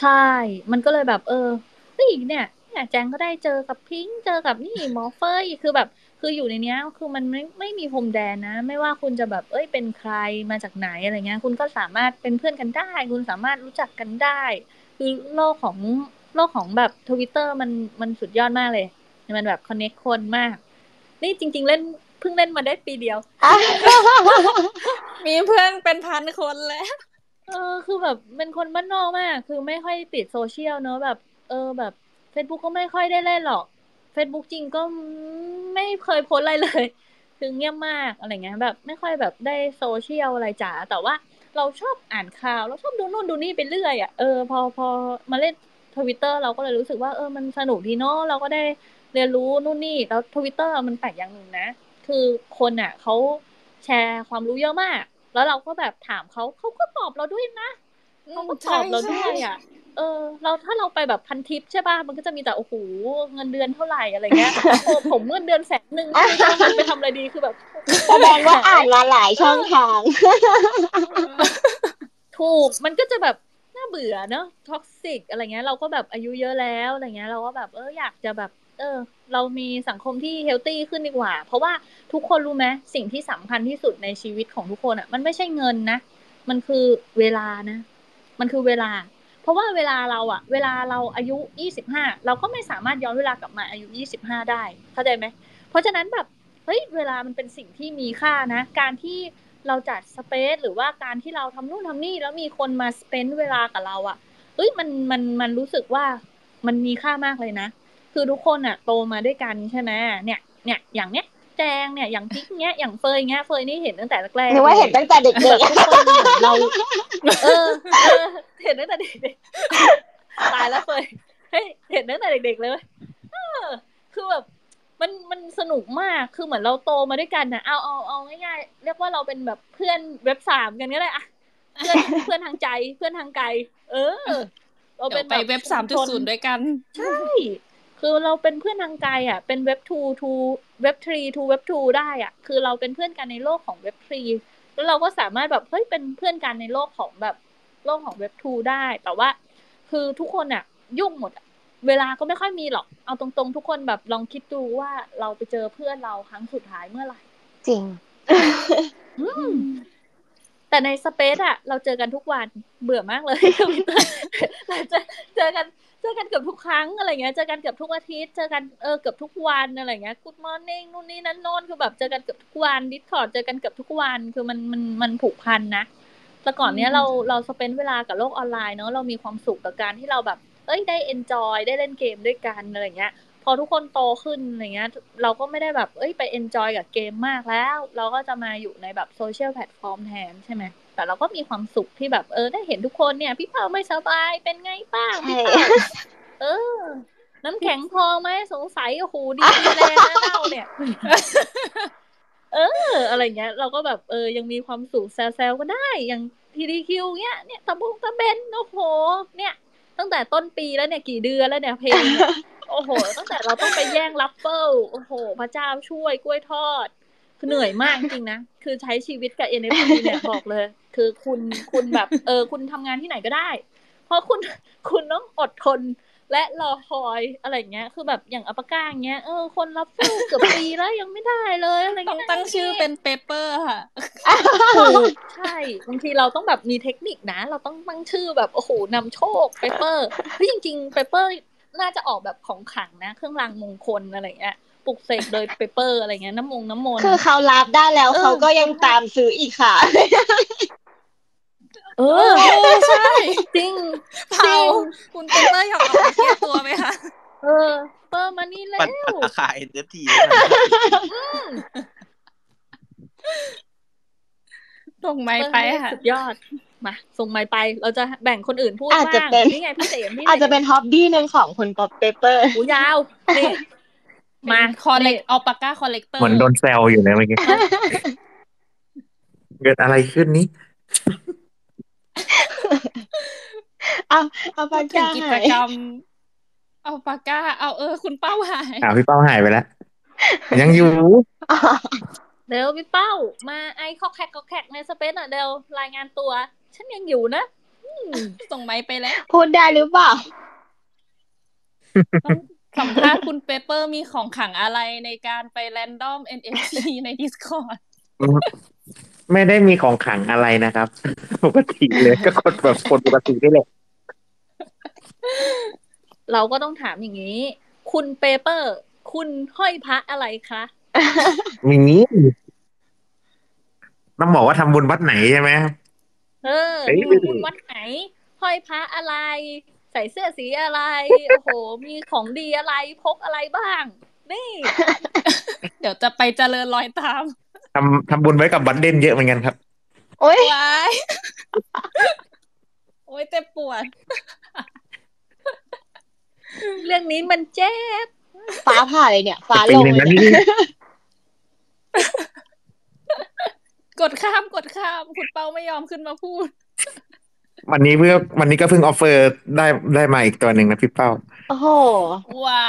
ใช่ มันก็เลยแบบ เออเฮ้ยเนี่ยเนี่ยแจงก็ได้เจอกับพิงค์เจอกับนี่หมอเฟยคือแบบ คืออยู่ในเนี้ยคือมันไม่ไม่มีพรมแดนนะ ไม่ว่าคุณจะแบบเอ้ยเป็นใครมาจากไหนอะไรเงี้ย คุณก็สามารถเป็นเพื่อนกันได้ คุณสามารถรู้จักกันได้ คือโลกของโลกของแบบทวิตเตอร์มันมันสุดยอดมากเลย มันแบบ connect คนมาก นี่จริง ๆ เล่นเพิ่งเล่นมาได้ปีเดียวๆมีเพื่อนเป็นพันคนแล้ว เออ คือแบบเป็นคนบ้านนอกมาก คือไม่ค่อยติดโซเชียลเนอะแบบ เออแบบ Facebook ก็ไม่ค่อยได้เล่นหรอก Facebook จริงก็ไม่เคยโพสอะไรเลย คือเงียบมากอะไรเงี้ยแบบ ไม่ค่อยแบบได้โซเชียลอะไรจ๋าแต่ว่าเราชอบอ่านข่าวเราชอบดูนู่นดูนี่ไปเรื่อยอะเออพอพอมาเล่นทวิตเตอร์เราก็เลยรู้สึกว่าเออมันสนุกดีเนาะเราก็ได้เรียนรู้นู่นนี่แล้วทวิตเตอร์มันแปลกอย่างหนึ่งนะ คือคนอะเขาแชร์ความรู้เยอะมาก แล้วเราก็แบบถามเขาเขาก็ตอบเราด้วยนะเขาก็ตอบเราด้วยอะ เออ เราถ้าเราไปแบบพันทิปใช่ป่ะมันก็จะมีแต่โอ้โหเงินเดือนเท่าไหร่อะไรเงี้ยโอ้ผมเงินเดือนแสนหนึ่งคือจะเอาเงินไปทำอะไรดีคือแบบแสดงว่าอ่านมาหลายช่องทาง ถูกมันก็จะแบบน่าเบื่อเนอะท็อกซิกอะไรเงี้ยเราก็แบบอายุเยอะแล้วอะไรเงี้ย เราก็แบบเอออยากจะแบบ เออ เรามีสังคมที่เฮลตี้ขึ้นดีกว่า เพราะว่าทุกคนรู้ไหมสิ่งที่สำคัญที่สุดในชีวิตของทุกคนอะ มันไม่ใช่เงินนะมันคือเวลานะ มันคือเวลา เพราะว่าเวลาเราอะเวลาเราอายุยี่สิบห้าเราก็ไม่สามารถย้อนเวลากลับมาอายุยี่สิบห้าได้เข้าใจไหมเพราะฉะนั้นแบบเฮ้ยเวลามันเป็นสิ่งที่มีค่านะ การที่เราจัดสเปซหรือว่าการที่เราทำนู่นทำนี่แล้วมีคนมาสเปนเวลากับเราอะเฮ้ยมันมันมันรู้สึกว่ามันมีค่ามากเลยนะ คือทุกคนอะโตมาด้วยกันใช่ไหมเนี่ยเนี่ยอย่างเนี้ย แจงเนี่ยอย่างจิ๊กเนี้ยอย่างเฟยเนี้ยเฟยนี่เห็นตั้งแต่แรกๆนึกว่าเห็นตั้งแต่เด็กแบบทุกคนเหมือนเราเออเออเห็นตั้งแต่เด็กๆตายแล้วเฟยเฮ้ยเห็นตั้งแต่เด็กๆเลยเว้ยเออคือแบบมันมันสนุกมาก คือเหมือนเราโตมาด้วยกันนะเอาเอาเอาง่ายๆ เรียกว่าเราเป็นแบบเพื่อนเว็บสามกันก็ได้อะเพื่อนเพื่อนทางใจ เพื่อนทางไกล เออ เราเดี๋เป็ยนวไปเว็บสามจุดศูนย์ด้วยกัน ใช่ คือเราเป็นเพื่อนทางไกลอะ เป็น Web2 to Web3 to Web2 ได้อะ คือเราเป็นเพื่อนกันในโลกของเว็บทรีแล้วเราก็สามารถแบบเฮ้ยเป็นเพื่อนกันในโลกของแบบโลกของ Web2 ได้ แต่ว่า คือทุกคนอะ ยุ่งหมดอะเวลาก็ไม่ค่อยมีหรอก เอาตรงๆ ทุกคนแบบลองคิดดูว่าเราไปเจอเพื่อนเราครั้งสุดท้ายเมื่อไหร่ๆจริงอืมแต่ใน space อะเราเจอกันทุกวันเบื่อมากเลยทวิตเตอร์เราจะเจอกัน เจอกันเกือบทุกครั้งอะไรเงี้ย เจอกันเกือบทุกอาทิตย์ เจอกันเออเกือบทุกวันอะไรเงี้ย Good morning นู่นนี่นั่นโน่นคือแบบเจอกันเกือบทุกวัน Discord เจอกันเกือบทุกวันคือมันมันมันผูกพันนะแต่ก่อนเนี้ยเราเรา spend เวลากับโลกออนไลน์เนาะเรามีความสุขกับการที่เราแบบ เอ้ยได้ enjoy ได้เล่นเกมด้วยกันอะไรเงี้ย พอทุกคนโตขึ้นอะไรเงี้ย เราก็ไม่ได้แบบเอ้ยไป enjoy กับเกมมากแล้ว เราก็จะมาอยู่ในแบบ social platform แทนใช่ไหมแต่เราก็มีความสุขที่แบบเออได้เห็นทุกคนเนี่ย พี่เผาไม่สบายเป็นไงบ้างพี่ใช่เผาเออ น้ำแข็งพอไหมสงสัยโอ้โหดีแรงนะเราเนี่ย เออ อะไรเงี้ย เราก็แบบเออยังมีความสุขแซวๆก็ได้อย่างทีดีคิวเนี้ยเนี่ยตะบงตะเบนโอ้โห เนี่ย ตั้งแต่ต้นปีแล้วเนี่ยกี่เดือนแล้วเนี่ยเพลงเนี่ยโอ้โห ตั้งแต่เราต้องไปแย่งรับเฟิลโอ้โห พระเจ้าช่วยกล้วยทอด คือเหนื่อยมากจริงๆนะ คือใช้ชีวิตกับ NFT เนี่ยบอกเลย คือคุณคุณแบบ เออ คุณทำงานที่ไหนก็ได้ เพราะคุณคุณต้องอดทนและรอคอยอะไรเงี้ย คือแบบอย่างอัปปาก้าอย่างเงี้ย เออ คนรับเฟิลเกือบปีแล้วยังไม่ได้เลยอะไรต้องเงี้ยตั้งชื่อเป็นเปเปอร์ค่ะถูกใช่ บางทีเราต้องแบบมีเทคนิคนะ เราต้องตั้งชื่อแบบ โอ้โหนำโชคเปเปอร์เฮ้ยจริงๆเปเปอร์น่าจะออกแบบของขลังนะ เครื่องรางมงคลอะไรเงี้ย ปลุกเสกโดยเปเปอร์อะไรเงี้ย น้ำมงน้ำมนต์คือเขารับได้แล้วเออเขาก็ยังตามซื้ออีกค่ะ เอเอออใช่ จริงเผาคุณเปเปอร์อยากออกมาแก้ตัวไหมคะเออเปอร์มานี่แล้ปันวปันราคา NFT ส่งไม้ไปค่ะสุดยอดมาส่งไม้ไป เราจะแบ่งคนอื่นพูดอาจจะบ้างเป็นนี่ไงพี่เสมพี่อาจจะเป็นฮ็อบบี้หนึ่งของคุณป๊อปเปเปอร์หูยาวนี่มามาคอลเลกเอาปากกาคอลเลกเตอร์เหมือนโดนแซวอยู่เลยเมื่อกี้เกิดอะไรขึ้นนี้ เอาเอาปากถึงกากิจหายกรรม เอาปากกาเอาเออ คุณเป้าหายอ่าพี่เป้าหายไปแล้วยังอยู่อ๋อเดี๋ยวพี่เป้า มาไอคอกแคกคอกแคกในสเปซหน่อยเดี๋ยวรายงานตัว ฉันยังอยู่นะส่งไม้ไปแล้วพูดได้หรือเปล่าต้องสัมภาษณ์คุณ Paper มีของขลังอะไรในการไป random NFT ใน Discord ไม่ได้มีของขลังอะไรนะครับ ปกติเลยก็คนแบบคนปกตินี่แหละเราก็ต้องถามอย่างนี้ คุณ Paper คุณห้อยพระอะไรคะมีนี้ต้องบอกว่าทำบุญวัดไหนใช่ไหมเออเฮ้ยคุณวัดไหน ห้อยพระอะไร ใส่เสื้อสีอะไร โอ้โห มีของดีอะไรพกอะไรบ้าง นี่ เดี๋ยวจะไปเจริญรอยตาม ทำทำบุญไว้กับบัตเด่นเยอะเหมือนกันครับ โอ้ยว้ายโอ้ยเจ็บปวด เรื่องนี้มันเจ็บ ฟ้าผ่าเลยเนี่ย ฟ้าปีลงหนึ่งเลนั้ยนเนี่ยนี่กดข้ามกดข้าม คุณเป้าไม่ยอมขึ้นมาพูด วันนี้เพื่อวันนี้ก็เพิ่งออฟเฟอร์ได้ได้มาอีกตัวหนึ่งนะพี่เป้า โอ้โหว้า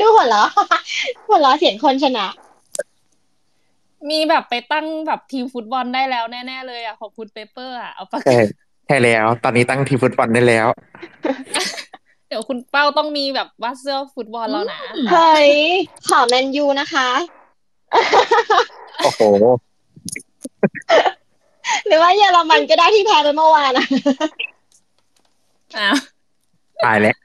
ดูหัวเราะหัวเราะเสียงคนชนะ มีแบบไปตั้งแบบทีมฟุตบอลได้แล้วแน่ ๆ เลยอะของคุณเปเปอร์อะเอาปากใช่ใช่แล้ว ตอนนี้ตั้งทีมฟุตบอลได้แล้ว เดี๋ยวคุณเป้าต้องมีแบบวาดเสื้อฟุตบอลแล้วนะเฮ้ยขอแมนยูนะคะ โอ้โห หรือว่าเยอรมันก็ได้ที่แพ้ไปเมื่อวานอะอะตายแล้ว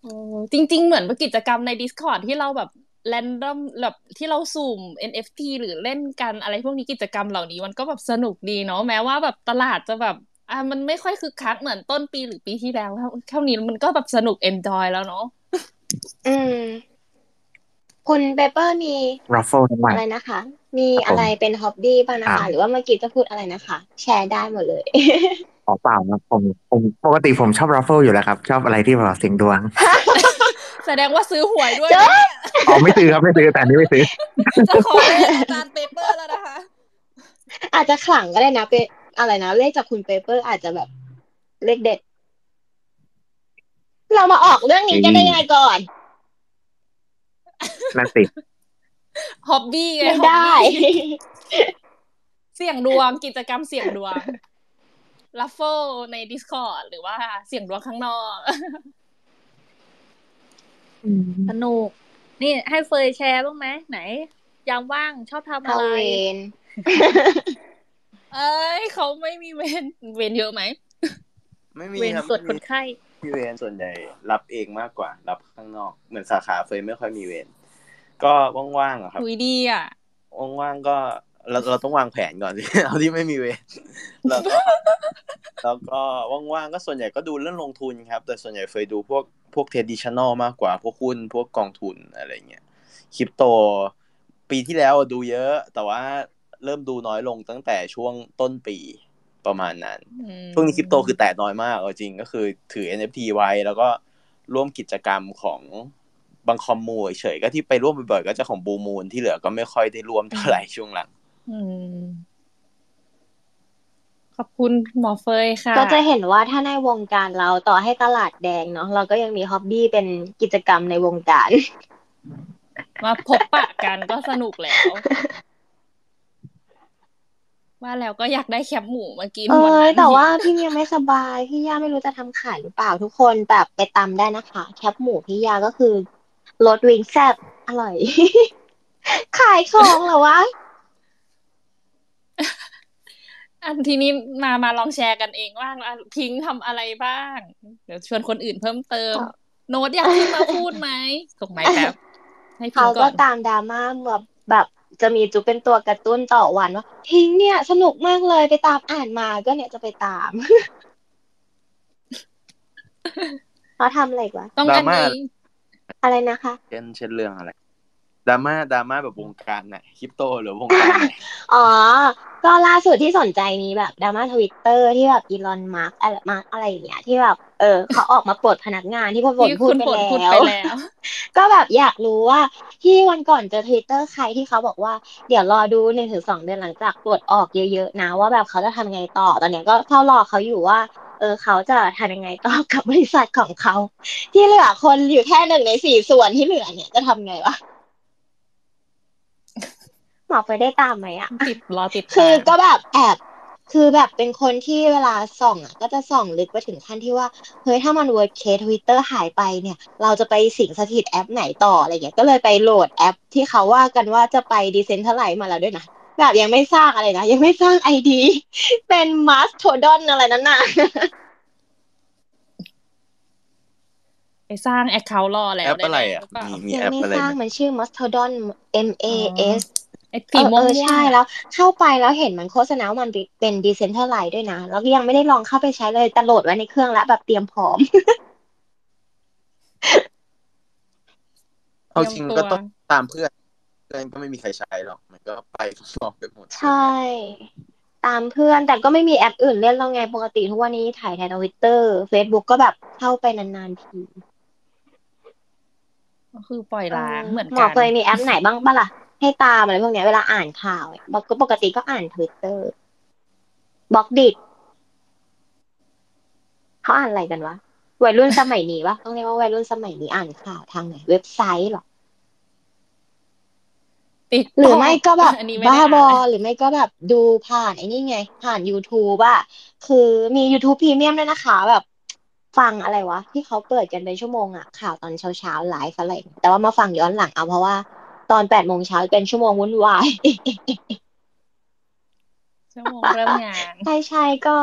โอ้จริง ๆ เหมือนกิจกรรมใน Discord ที่เราแบบ แรนดอมแบบที่เราสุ่ม NFT หรือเล่นกันอะไรพวกนี้กิจกรรมเหล่านี้มันก็แบบสนุกดีเนาะแม้ว่าแบบตลาดจะแบบอะมันไม่ค่อยคึกคักเหมือนต้นปีหรือปีที่แล้วเท่าเท่านี้มันก็แบบสนุก enjoy แล้วเนาะอืม คุณ Paper มี raffle ทั้งวันอะไรนะคะ มีครับผมอะไรเป็น hobby บ้างนะคะอ่าหรือว่าเมื่อกี้จะพูดอะไรนะคะ แชร์ได้หมดเลยอ๋อเปล่าครับผมผมปกติผมชอบ raffle อยู่แล้วครับ ชอบอะไรที่แบบเสี่ยงดวง แสดงว่าซื้อหวยด้วยเจ้านะอ๋อไม่ซื้อครับไม่ซื้อแต่อันนี้ไม่ซื้อ จะขอเลขอาจารย์ Paper แล้วนะคะ อาจจะขลังก็ได้นะเป็นอะไรนะเลขจากคุณ Paper อาจจะแบบเลขเด็ด เรามาออกเรื่องนี้กันได้ยังไงก่อนนั่นสิ hobby ไงไม่ได้ hobby เสี่ยงดวงกิจกรรมเสี่ยงดวง raffleใน Discord หรือว่าเสี่ยงดวงข้างนอก สนุก นี่ให้เฟยแชร์บ้างไหมไหน ยามว่างชอบทำอะเข้าไรเวรเอ้ยเขาไม่มีเวรเวรเยอะไหมไม่มีเวรครับตรวจคนไข้ไม่มีเวรส่วนใหญ่ รับเองมากกว่า รับข้างนอกเหมือนสาขาเฟยไม่ค่อยมีเวรก็ว่างๆอะครับหุยดีอะว่างๆก็ เราเราต้องวางแผนก่อนสิเอาที่ไม่มีเวรแล้วก็แล้วก็ว่างๆก็ส่วนใหญ่ก็ดูเรื่องลงทุนครับ แต่ส่วนใหญ่เฟยดูพวกพวก traditional มากกว่า พวกหุ้นพวกกองทุนอะไรเงี้ยคริปโต ปีที่แล้วดูเยอะ แต่ว่าเริ่มดูน้อยลงตั้งแต่ช่วงต้นปีประมาณนั้นอืมช่วงนี้คริปโตคือแตะน้อยมากเอาจริงก็คือถือ NFT ไว้ แล้วก็ร่วมกิจกรรมของบาง commu เฉยๆก็ที่ไปร่วมบ่อยๆก็จะของบูมูลที่เหลือก็ไม่ค่อยได้ร่วมเท่าไหร่ช่วงหลัง อืม ขอบคุณหมอเฟยค่ะ ก็จะเห็นว่าถ้าในวงการเราต่อให้ตลาดแดงเนาะเราก็ยังมีฮ็อบบี้เป็นกิจกรรมในวงการ มาพบปะกันก็สนุกแล้ว ว่าแล้วก็อยากได้แคบหมูมากินเอวันอนั้นแต่ว่าพี่ยังไม่สบาย พี่ย่าไม่รู้จะทำขายหรือเปล่าทุกคนแบบไปตำได้นะคะ แคปหมูพี่ย่าก็คือรสวิงแซบอร่อย ขายของเหรอวะ อันทีนี้มามาลองแชร์กันเองว่างอะพิงค์ทำอะไรบ้าง เดี๋ยวชวนคนอื่นเพิ่มเติมครับโน้ตอยากขึ้นมาพูดไหมส่งไมค์แป๊บให้พิงเขาค์ก่ก็อนตามดราม่าแบบแบบจะมีจุเป็นตัวกระตุ้นต่อวันว่าพิงเนี่ย สนุกมากเลยไปตามอ่านมาก็เนี่ยจะไปตามเขาทำอะไรอีกวะต้องดราอันม่านี้อะไรนะคะเช่นเช่นเรื่องอะไร ดราม่าดราม่าแบบวงการไหนคริปโตหรือวงการไหนอ๋อ ก็ล่าสุดที่สนใจมีแบบดราม่าทวิตเตอร์ที่แบบอีลอนมาร์กอะไรมาร์กอะไรอย่างเงี้ยที่แบบเออเขาออกมาปลดพนักงานที่พอฝนที่พูคุดณไปฝนพูดแล้ไปวแล้ว ก็แบบอยากรู้ว่าที่วันก่อนเจอทวิตเตอร์ใครที่เขาบอกว่าเดี๋ยวรอดูหนึ่งถึงสองเดือนหลังจากปลดออกเยอะๆนะว่าแบบเขาจะทำยังไงต่อตอนเนี้ยก็เฝ้ารอเขาอยู่ว่าเออเขาจะทำยังไงต่อกับบริษัทของเขา ที่เหลือคนอยู่แค่หนึ่งในสี่ส่วนที่เหลือเนี่ยจะทำไงวะ หมอไปได้ตามไหมอะติดรอติดคือตามก็แบบแอบคือแบบเป็นคนที่เวลาส่องอะก็จะส่องลึกไปถึงขั้นที่ว่าเฮ้ยถ้ามัน worst case ทวิตเตอร์หายไปเนี่ย เราจะไปสิงสถิตแอปไหนต่ออะไรเงี้ยก็เลยไปโหลดแอปที่เขาว่ากันว่าจะไป decentralize มาแล้วด้วยนะแบบยังไม่สร้างอะไรนะยังไม่สร้าง IDเป็นมาสโทดอนอะไรนั่นน่ะไปสร้างแอคเคาท์รอแล้วแอปอะไรอะด้แล้วมีมียังแอปไม่อะไรสร้างไหมมันชื่อ Mastodon M A S ไอ้เอสีอม่เอวงอใช่แล้ว เข้าไปแล้วเห็นมันโฆษณาว่ามันเป็นดีเซนทัลไลด้วยนะ แล้วก็ยังไม่ได้ลองเข้าไปใช้เลยแต่โหลดไว้ในเครื่องแล้วแบบเตรียมพร้อม เอาจริงก็ต้องตามเพื่อนเพื่อนก็ไม่มีใครใช้หรอก มันก็ไปข้างนอกไปหมด ใช่ ตามเพื่อนแต่ก็ไม่มีแอปอื่นเล่นแล้วไงปกติทุกวันนี้ถ่ายในทวิตเตอร์เฟซบุ๊กก็แบบเข้าไปนานๆทีก็คือปล่อยล้างเหมือนหมกัอนเคยมีแอปไหนบ้างปะล่ะ ให้ตามอะไรพวกเนี้ยเวลาอ่านข่าวเนี่ยบอกก็ปกติก็อ่านทวิตเตอร์ Blockdit เขาอ่านอะไรกันวะวัยรุ่นสมัยนี้ปะต้องเรียกว่าวัยรุ่นสมัยนี้อ่านข่าวทางไหนเว็บไซต์เหรอติดหรือไม่ก็แบบอันนี้ไม่บ้าได้บออ่านเลยหรือไม่ก็แบบดูผ่านไอ้นี่ไง ผ่าน YouTube อะคือมี YouTube พรีเมียมด้วยนะคะ แบบ ฟังอะไรวะ ที่เขาเปิดกันเป็นชั่วโมงอะข่าวตอนเช้าเช้าไลฟ์อะไรอย่างเงี้ยแต่ว่ามาฟังย้อนหลังเอาเพราะว่า ตอนแปดโมงเช้าเป็นชั่วโมงวุ่นวายชั่วโมงเริ่มงาน ใช่ใช่ก็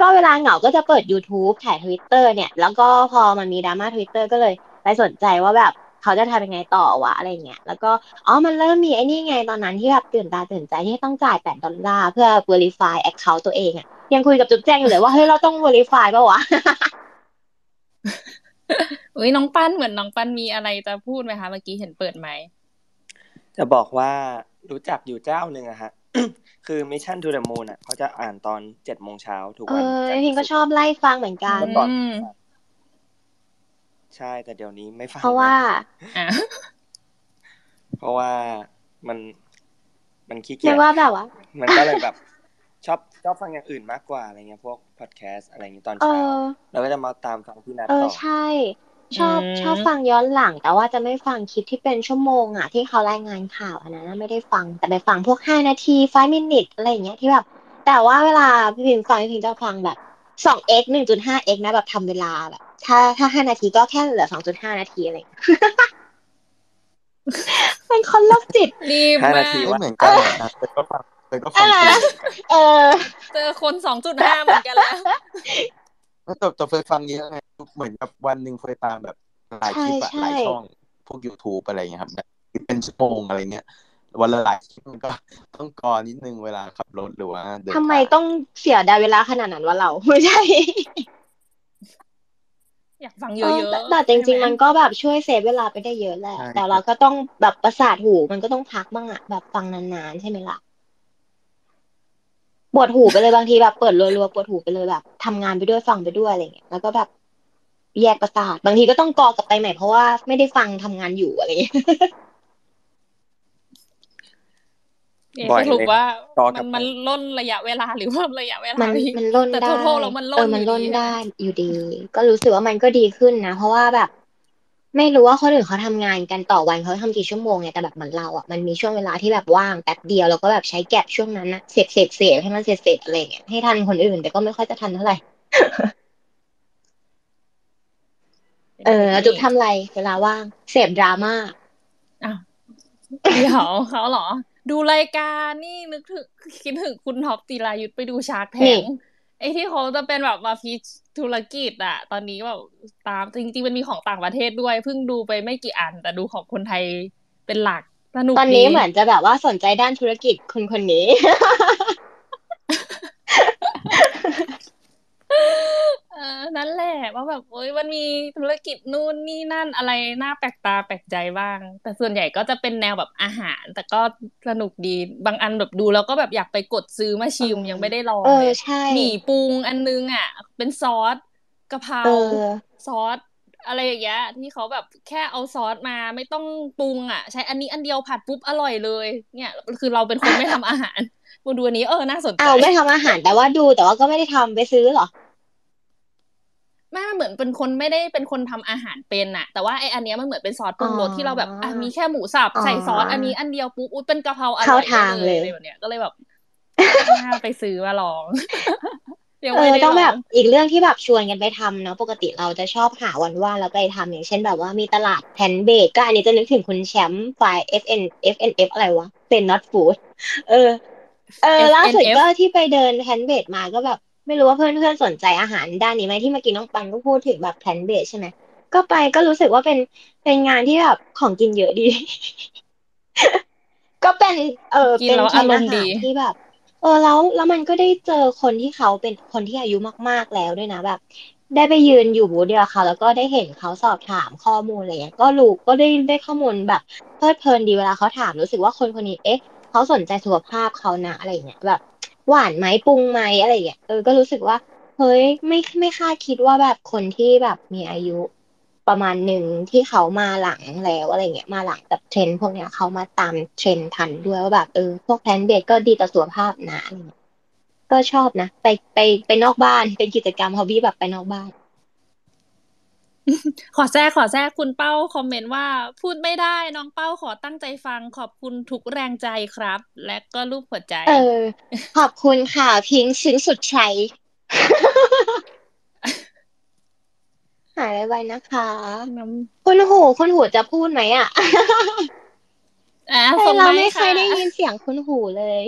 ก็เวลาเหงาก็จะเปิด YouTube ถ่าย Twitter เนี่ย แล้วก็พอมันมีดราม่า Twitter ก็เลยไปสนใจว่าแบบเขาจะทำยังไงต่อวะอะไรเงี้ย แล้วก็ อ๋อ มันเริ่มมีไอ้นี่ไงตอนนั้นที่แบบตื่นตาตื่นใจที่ต้องจ่ายแปดดอลลาร์เพื่อ verify account ตัวเองอะยังคุยกับจุ๊บแจ้งอยู่เลยว่า เฮ้ย เราต้อง verify ป่าวะอุ้ยน้องปั้นเหมือนน้องปั้นมีอะไรจะพูดไหมคะ เมื่อกี้เห็นเปิดไหมค์ จะบอกว่ารู้จักอยู่เจ้าหนึ่งอะฮะ คือ Mission to the Moon อะเขาจะอ่านตอนเจ็ดโมงเช้าทุกเอวันอจันทร์พิงก็ศุชอบไล่ฟังเหมือนกัน เมื่อก่อนอืม ใช่แต่เดี๋ยวนี้ไม่ฟังเพราะว่าอะเพราะว่ามันมันขี้เกีเรียยจกว่าแบบว่า มันก็เลยแบบ ชอบชอบฟังอย่างอื่นมากกว่าอะไรเงี้ยพวกพอดแคสต์อะไรเงี้ยตอนเอเช้าอแล้วก็จะมาตามฟังพี่นัทเออต่อใช่ ชอบชอบฟังย้อนหลัง แต่ว่าจะไม่ฟังคลิปที่เป็นชั่วโมงอะที่เขารายงานข่าวอันนั้นนะไม่ได้ฟังแต่ไปฟังพวกห้านาที5 minute อะไรอย่างเงี้ยที่แบบ แต่ว่าเวลาพี่พิมพ์ฟังพี่พิมพ์จะฟังแบบสอง x หนึ่งจุดห้า x นะแบบทำเวลาแบบ ถ้าถ้าห้านาทีก็แค่เหลือสองจุดห้านาทีอะไรอย่างเงี้ยเป็นคนโรคจิตรีบห้าากมนาทีไม่ว่าเหมือนกันเหมือนกันเธอก็ฟังเธอก็ฟังอะไรผิดเออเจอคนสองจุดห้าเหมือนกันแล้ว แต่แต่เฟยฟังเยอะไงเหมือนกับวันหนึ่งเฟยตามแบบหลายคลิปอะใช่หลายช่อง พวก YouTube อะไรเงี้ยครับแบบเป็นชั่วโมงอะไรเงี้ยวันละหลายคลิปมันก็ต้องกอนิดนึงเวลาขับรถหรือว่าเดินทำไมทางต้องเสียดายเวลาขนาดนั้นวะเราไม่ใช่ อยากฟังเยเออะอแต่ๆแต่จริงใช่ๆไหมันก็แบบช่วยเซฟเวลาไปได้เยอะแหละแต่เราก็ต้องแบบประสาทหูมันก็ต้องพักบ้างอะแบบฟังนานๆใช่ไหมล่ะ ปวดหูไปเลยบางทีแบบเปิดรัวๆปวดหูไปเลยแบบทำงานไปด้วยฟังไปด้วยอะไรเงี้ยแล้วก็แบบแยกประสาทบางทีก็ต้องกอกลับไปใหม่เพราะว่าไม่ได้ฟังทำงานอยู่อะไรเงี้ยเอ๊ะบ่อยสรุปเลยว่าต่อมักลันบไปมันล่นระยะเวลาหรือว่าระยะเวลา มันพี่มันล่นแต่ได้ total แล้วมันล่นเออมันอยู่ล่นดีได้อยู่ดี ก็รู้สึกว่ามันก็ดีขึ้นนะ เพราะว่าแบบ ไม่รู้ว่าคนอื่นเขาทำงานกันต่อวันเขาทำกี่ชั่วโมงเนี่ยแต่แบบเหมือนเราอะมันมีช่วงเวลาที่แบบว่างแป๊บเดียวแล้วก็แบบใช้แก็บช่วงนั้นนะเสร็จเสร็จเสร็จให้มันเสร็จเสร็จอะไรเงี้ยให้ทันคนอื่นแต่ก็ไม่ค่อยจะทันเท่าไหร่เออแล้วจุ๊บทำอะไรเวลาว่าง เสพดราม่าอ้าวเดี๋ยวเขาเหรอ ดูรายการนี่นึกถึงคิดถึงคุณท็อปตีรายุทธไปดูชาร์กแทนี่ง ไอที่เขาจะเป็นแบบมาพิชธุรกิจอะตอนนี้แบบตามจริงๆมันมีของต่างประเทศด้วยเพิ่งดูไปไม่กี่อัน แต่ดูของคนไทยเป็นหลักสนุกตอนนี้เหมือนจะแบบว่าสนใจด้านธุรกิจคนคนนี้ เออ นั่นแหละว่าแบบโอ้ยมันมีธุรกิจนู่นนี่นั่นอะไรน่าแปลกตาแปลกใจบ้าง แต่ส่วนใหญ่ก็จะเป็นแนวแบบอาหาร แต่ก็สนุกดีบางอันแบบดูแล้วก็แบบอยากไปกดซื้อมาชิมเออยังไม่ได้ลองเออเลยใช่หมี่ปรุงอันนึงอะ เป็นซอสกะเพราเออซอสอะไรอย่างเงี้ยที่เขาแบบแค่เอาซอสมาไม่ต้องปรุงอะ ใช้อันนี้อันเดียวผัดปุ๊บอร่อยเลย เนี่ย คือเราเป็นคนไม่ทำอาหารมาดูอันนี้เออน่าสนใจเอาไม่ทำอาหารแต่ว่าดูแต่ว่าก็ไม่ได้ทำไปซื้อเหรอ ไม่มันเหมือนเป็นคนไม่ได้เป็นคนทำอาหารเป็นอะแต่ว่าไออันเนี้ยมันเหมือนเป็นซอสปรุงรสอ๋อที่เราแบบอะมีแค่หมูสับอ๋อใส่ซอสอันนี้อันเดียวปุ๊บอุ๊ยเป็นกะเพราอร่เข้าอยทางได้เลยอะไรแบบเนี้ยก็เลยแบบน่าไปซื้อมาลองยังเอไม่อได้ต้องลแบอบงอีกเรื่องที่แบบชวนกันไปทำเนาะปกติเราจะชอบหาวันว่างแล้วไปทำอย่างเช่นแบบว่ามีตลาดแพนเบกก็อันนี้จะนึกถึงคุณแชมป์ฝ่าย FN FNF อะไรวะเป็น not food เออ เออล่าสุด FNF ก็ที่ไปเดินแพนเบกมาก็แบบ ไม่รู้ว่าเพื่อนเพื่อนสนใจอาหารด้านนี้ไหมที่เมื่อกี้น้องปันก็พูดถึงแบบแพนเบกใช่ไหมก็ไปก็รู้สึกว่าเป็นเป็นงานที่แบบของกินเยอะดี ก็เป็นเออกินเป็นแล้วเทรนด์อารอามณ์หาดีรที่แบบ เออแล้วแล้วมันก็ได้เจอคนที่เขาเป็นคนที่อายุมาก ๆแล้วด้วยนะแบบ ได้ไปยืนอยู่บูธเดียวกับเขาแล้วก็ได้เห็นเขาสอบถามข้อมูลอะไรเงี้ยก็รู้ก็ได้ได้ข้อมูลแบบเพลิดเพลินดีเวลาเขาถามรู้สึกว่าคนคนนี้เอ๊ะเขาสนใจสุขภาพเขานะอะไรเงี้ยแบบ หวานไหมปรุงไหมอะไรอย่างเงี้ยเออก็รู้สึกว่า เฮ้ยไม่ไม่คาดคิดว่าแบบคนที่แบบมีอายุประมาณหนึ่งที่เขามาหลังแล้วอะไรเงี้ยมาหลังแบบเทรนด์พวกเนี้ยเขามาตามเทรนด์ทันด้วยว่าแบบเออพวก plant-based ก็ดีต่อสุขภาพนะก็ชอบนะ ไปไปไปนอกบ้านเป็นกิจกรรม hobby แบบไปนอกบ้าน ขอแทรกขอแทรกคุณเป้าคอมเมนต์ว่าพูดไม่ได้น้องเป้าขอตั้งใจฟังขอบคุณทุกแรงใจครับ และก็รูปหัวใจ เออ ขอบคุณค่ะ พิงค์ซึ้งสุดใจหายไวๆนะคะน้คุณหูคุณหูจะพูดไหมอะำอะแต่ส่งเราไมไม่ค์เคยค่ะได้ยินเสียงคุณหูเลย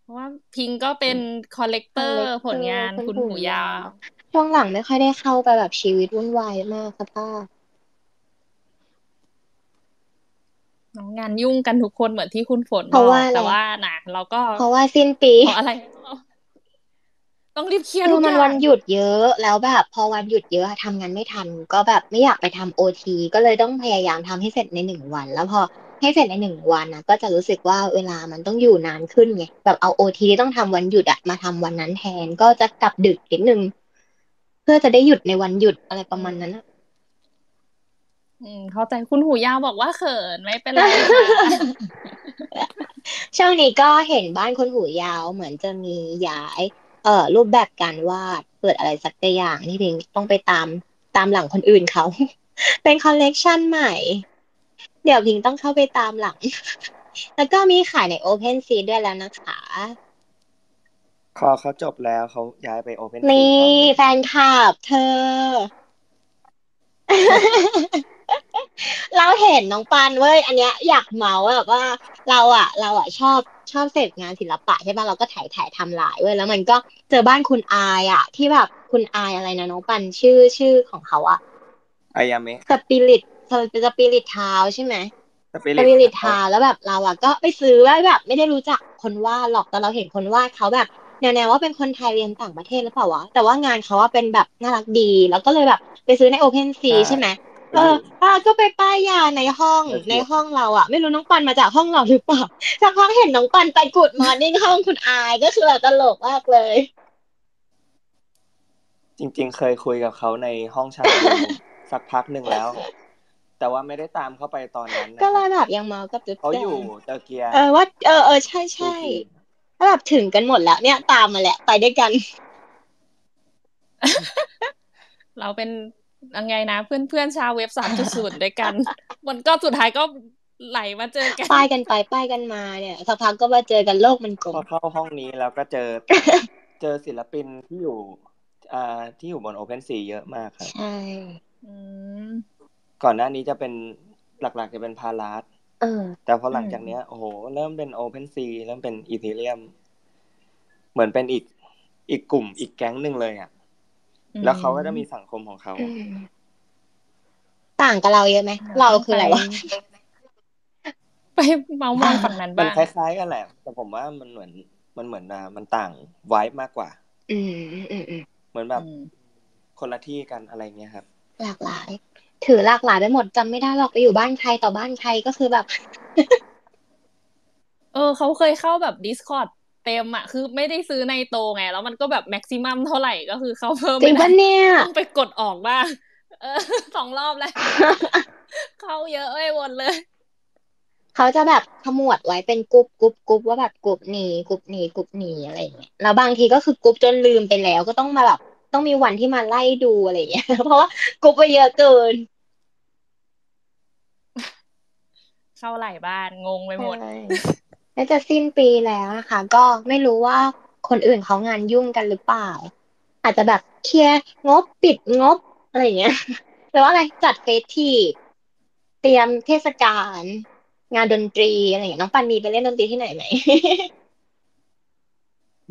เพราะว่าพิงก็เป็นคอลเลกเตอร์ผลงานคุณหูยาว ช่วงหลังไม่ค่อยได้เข้าไปแบบชีวิตวุ่นวายมากค่ะป้าน้องงานยุ่งกันทุกคนเหมือนที่คุณฝนเพบอราะกว่าอะไรแต่ว่านะเราก็เพราะว่าสิ้นปีเพราะอะไร ต้องรีบเคลียร์คืทุอกอมันย่างวันหยุดเยอะแล้วแบบ พอวันหยุดเยอะทำงานไม่ทัน ก็แบบไม่อยากไปทำโอทีก็เลยต้องพยายามทำให้เสร็จในหนึ่งวัน แล้วพอให้เสร็จในหนึ่งวันนะก็จะรู้สึกว่าเวลามันต้องอยู่นานขึ้นไงแบบเอาโอทีที่ต้องทำวันหยุดอะมาทำวันนั้นแทนก็จะกลับดึกนิดนึง เพื่อจะได้หยุดในวันหยุดอะไรประมาณนั้นอะอืมเข้าใจคุณหูยาวบอกว่าเขินไม่เป็นไรค่ะช่วงนี้ก็เห็นบ้านคนหูยาวเหมือนจะมีย้าย เอ่อ รูปแบบการวาดเปิดอะไรสักอย่างที่พิงต้องไปตามตามหลังคนอื่นเขา เป็นคอลเลกชันใหม่ เดี๋ยวพิงต้องเข้าไปตามหลัง แล้วก็มีขายใน Open s e a ด้วยแล้วนะคะ พอเขาจบแล้วเขาย้ายไป Openนี่แฟนคลับเธอ เราเห็นน้องปันเว้ย อันเนี้ยอยากเมาส์แบบว่า เราอะ เราอะชอบชอบเสพงานศิลปะใช่ป่ะเราก็ถ่ายถ่ายทำลายเว้ยแล้วมันก็เจอบ้านคุณอายอะ ที่แบบคุณอายอะไรนะน้องปันชื่อชื่อของเขาอะอายาเมะสปิริตสปิริตทาวใช่ไหมสปิสปิริริตทาวแล้วแบบเราอะก็ไปซื้อไว้แบบ ไม่ได้รู้จักคนวาดหรอกแต่เราเห็นคนวาดเขาแบบ แนวๆว่าเป็นคนไทยเรียนต่างประเทศหรือเปล่าวะแต่ว่างานเขาว่าเป็นแบบน่ารักดี แล้วก็เลยแบบไปซื้อในโอเพนซีใช่ไหมเอออะก็ไปป้ายยาในห้องในห้องเราอะ ไม่รู้น้องปันมาจากห้องเราหรือเปล่าสักพักเห็นน้องปันไปกุดมอร์นิ่งห้องคุณอายก็คือแบบตลกมากเลย จริง ๆ เคยคุยกับเขาในห้องชาบูสักพักหนึ่งแล้ว แต่ว่าไม่ได้ตามเข้าไปตอนนั้นนะก็เลยแบบยังเมากับจุ๊บเขาแจอยู่งเตอร์เกียเออว่าเออเออใช่ใช่ ทูทีแล้วแบบถึงกันหมดแล้ว เนี่ยตามมาแหละ ไปด้วยกัน เราเป็นยังไงนะ เพื่อนเพื่อนๆชาวเว็บสามจุดศูนย์ด้วยกัน มันก็สุดท้ายก็ไหลมาเจอกันป้ายกันไปป้ายกันมาเนี่ยสักพักก็มาเจอกันโลกมันกลพมอเข้าห้องนี้แล้วก็เจอ เจอศิลปินที่อยู่อ่าที่อยู่บน OpenSea เยอะมากครับใช่อืมก่อนหน้านี้จะเป็นหลักๆจะเป็น Paras เออ แต่พอหลังจากเนี้ยโอ้โหเริ่มเป็น OpenSea เริ่มเป็น Ethereum เหมือนเป็นอีกอีกกลุ่มอีกแก๊งหนึ่งเลยอะ แล้วเขาก็จะมีสังคมของเขาอืมต่างกับเราเยอะไหม เราคืออะไรวะไปเมามองฝั่งนั้นมันบ้างคล้ายๆกันแหละ แต่ผมว่ามันเหมือนมันเหมือนอะมันต่างไวบ์มากกว่าอืมอืมอืมอืมเหมือนแบบอืมคนละที่กันอะไรเงี้ยครับ หลากหลาย ถือหลากหลายไปหมดจำไม่ได้หรอกไปอยู่บ้านใครต่อบ้านใครก็คือแบบ เออเขาเคยเข้าแบบ Discord เต็มอะคือไม่ได้ซื้อ Nitro ไง แล้วมันก็แบบ maximum เท่าไหร่ก็คือเข้าเพิ่มจริงไม่ได้ปะเนี่ยต้องไปกดออกบ้างเออสองรอบแล้วเข้าเยอะไปหมดเลย เขาจะแบบขมวดไว้เป็นกรุ๊ปกรุ๊ปกรุ๊ปว่าแบบกรุ๊ปนี้กรุ๊ปนี้กรุ๊ปนี้อะไรอย่างเงี้ยแล้วบางทีก็คือกรุ๊ปจนลืมไปแล้วก็ต้องมาแบบต้องมีวันที่มาไล่ดูอะไรอย่างเงี้ยเพราะว่ากรุ๊ปไปเยอะเกิน เข้าหลายบ้านงงไปหมดใช่แล้วจะสิ้นปีแล้วนะคะ ก็ไม่รู้ว่าคนอื่นเขางานยุ่งกันหรือเปล่า อาจจะแบบเคลียร์งบปิดงบอะไรอย่างเงี้ยหรือว่าอะไรจัดเฟสทีฟเตรียมเทศกาลงานดนตรีอะไรอย่างเงี้ยน้องปันมีไปเล่นดนตรีที่ไหนไหม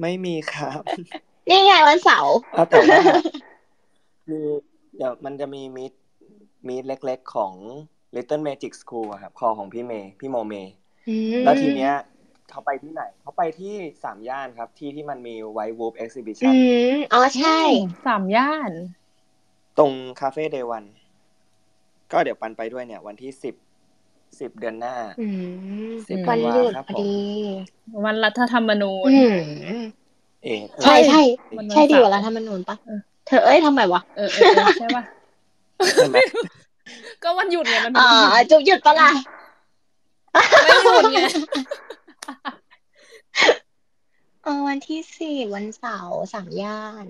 ไม่มีครับ นี่ไงวันเสาร์เอาแต่ว่ามีเดี๋ยวมันจะมี meet meet เล็กๆของ Little Magic School อะครับคอของพี่เมย์พี่โมเมย์อืมแล้วทีเนี้ยเขาไปที่ไหน เขาไปที่สามย่านครับ ที่ที่มันมี White Wolf exhibition อืชันมอ๋อใช่ สามย่าน ตรงคาเฟ่ Day One ก็เดี๋ยวปันไปด้วยเนี่ย วันที่สิบสิบเดือนหน้าอืมสิบวันหยุดครับพอผมดี วันรัฐธรรมนูญอืมเอ๊ะใช่ใช่มันใช่ดีกว่าวันรัฐเสาร์ธรรมนูญปะเออเธอเอ้ยทำไมวะ เออเออเออใช่ป่ะใช่ไหม ก็วันหยุดไงมันอ๋เป็นอวันหยุดจุกหยุดปะล่ะไม่หยุดไงเออวันที่สี่วันเสาร์สามย่าน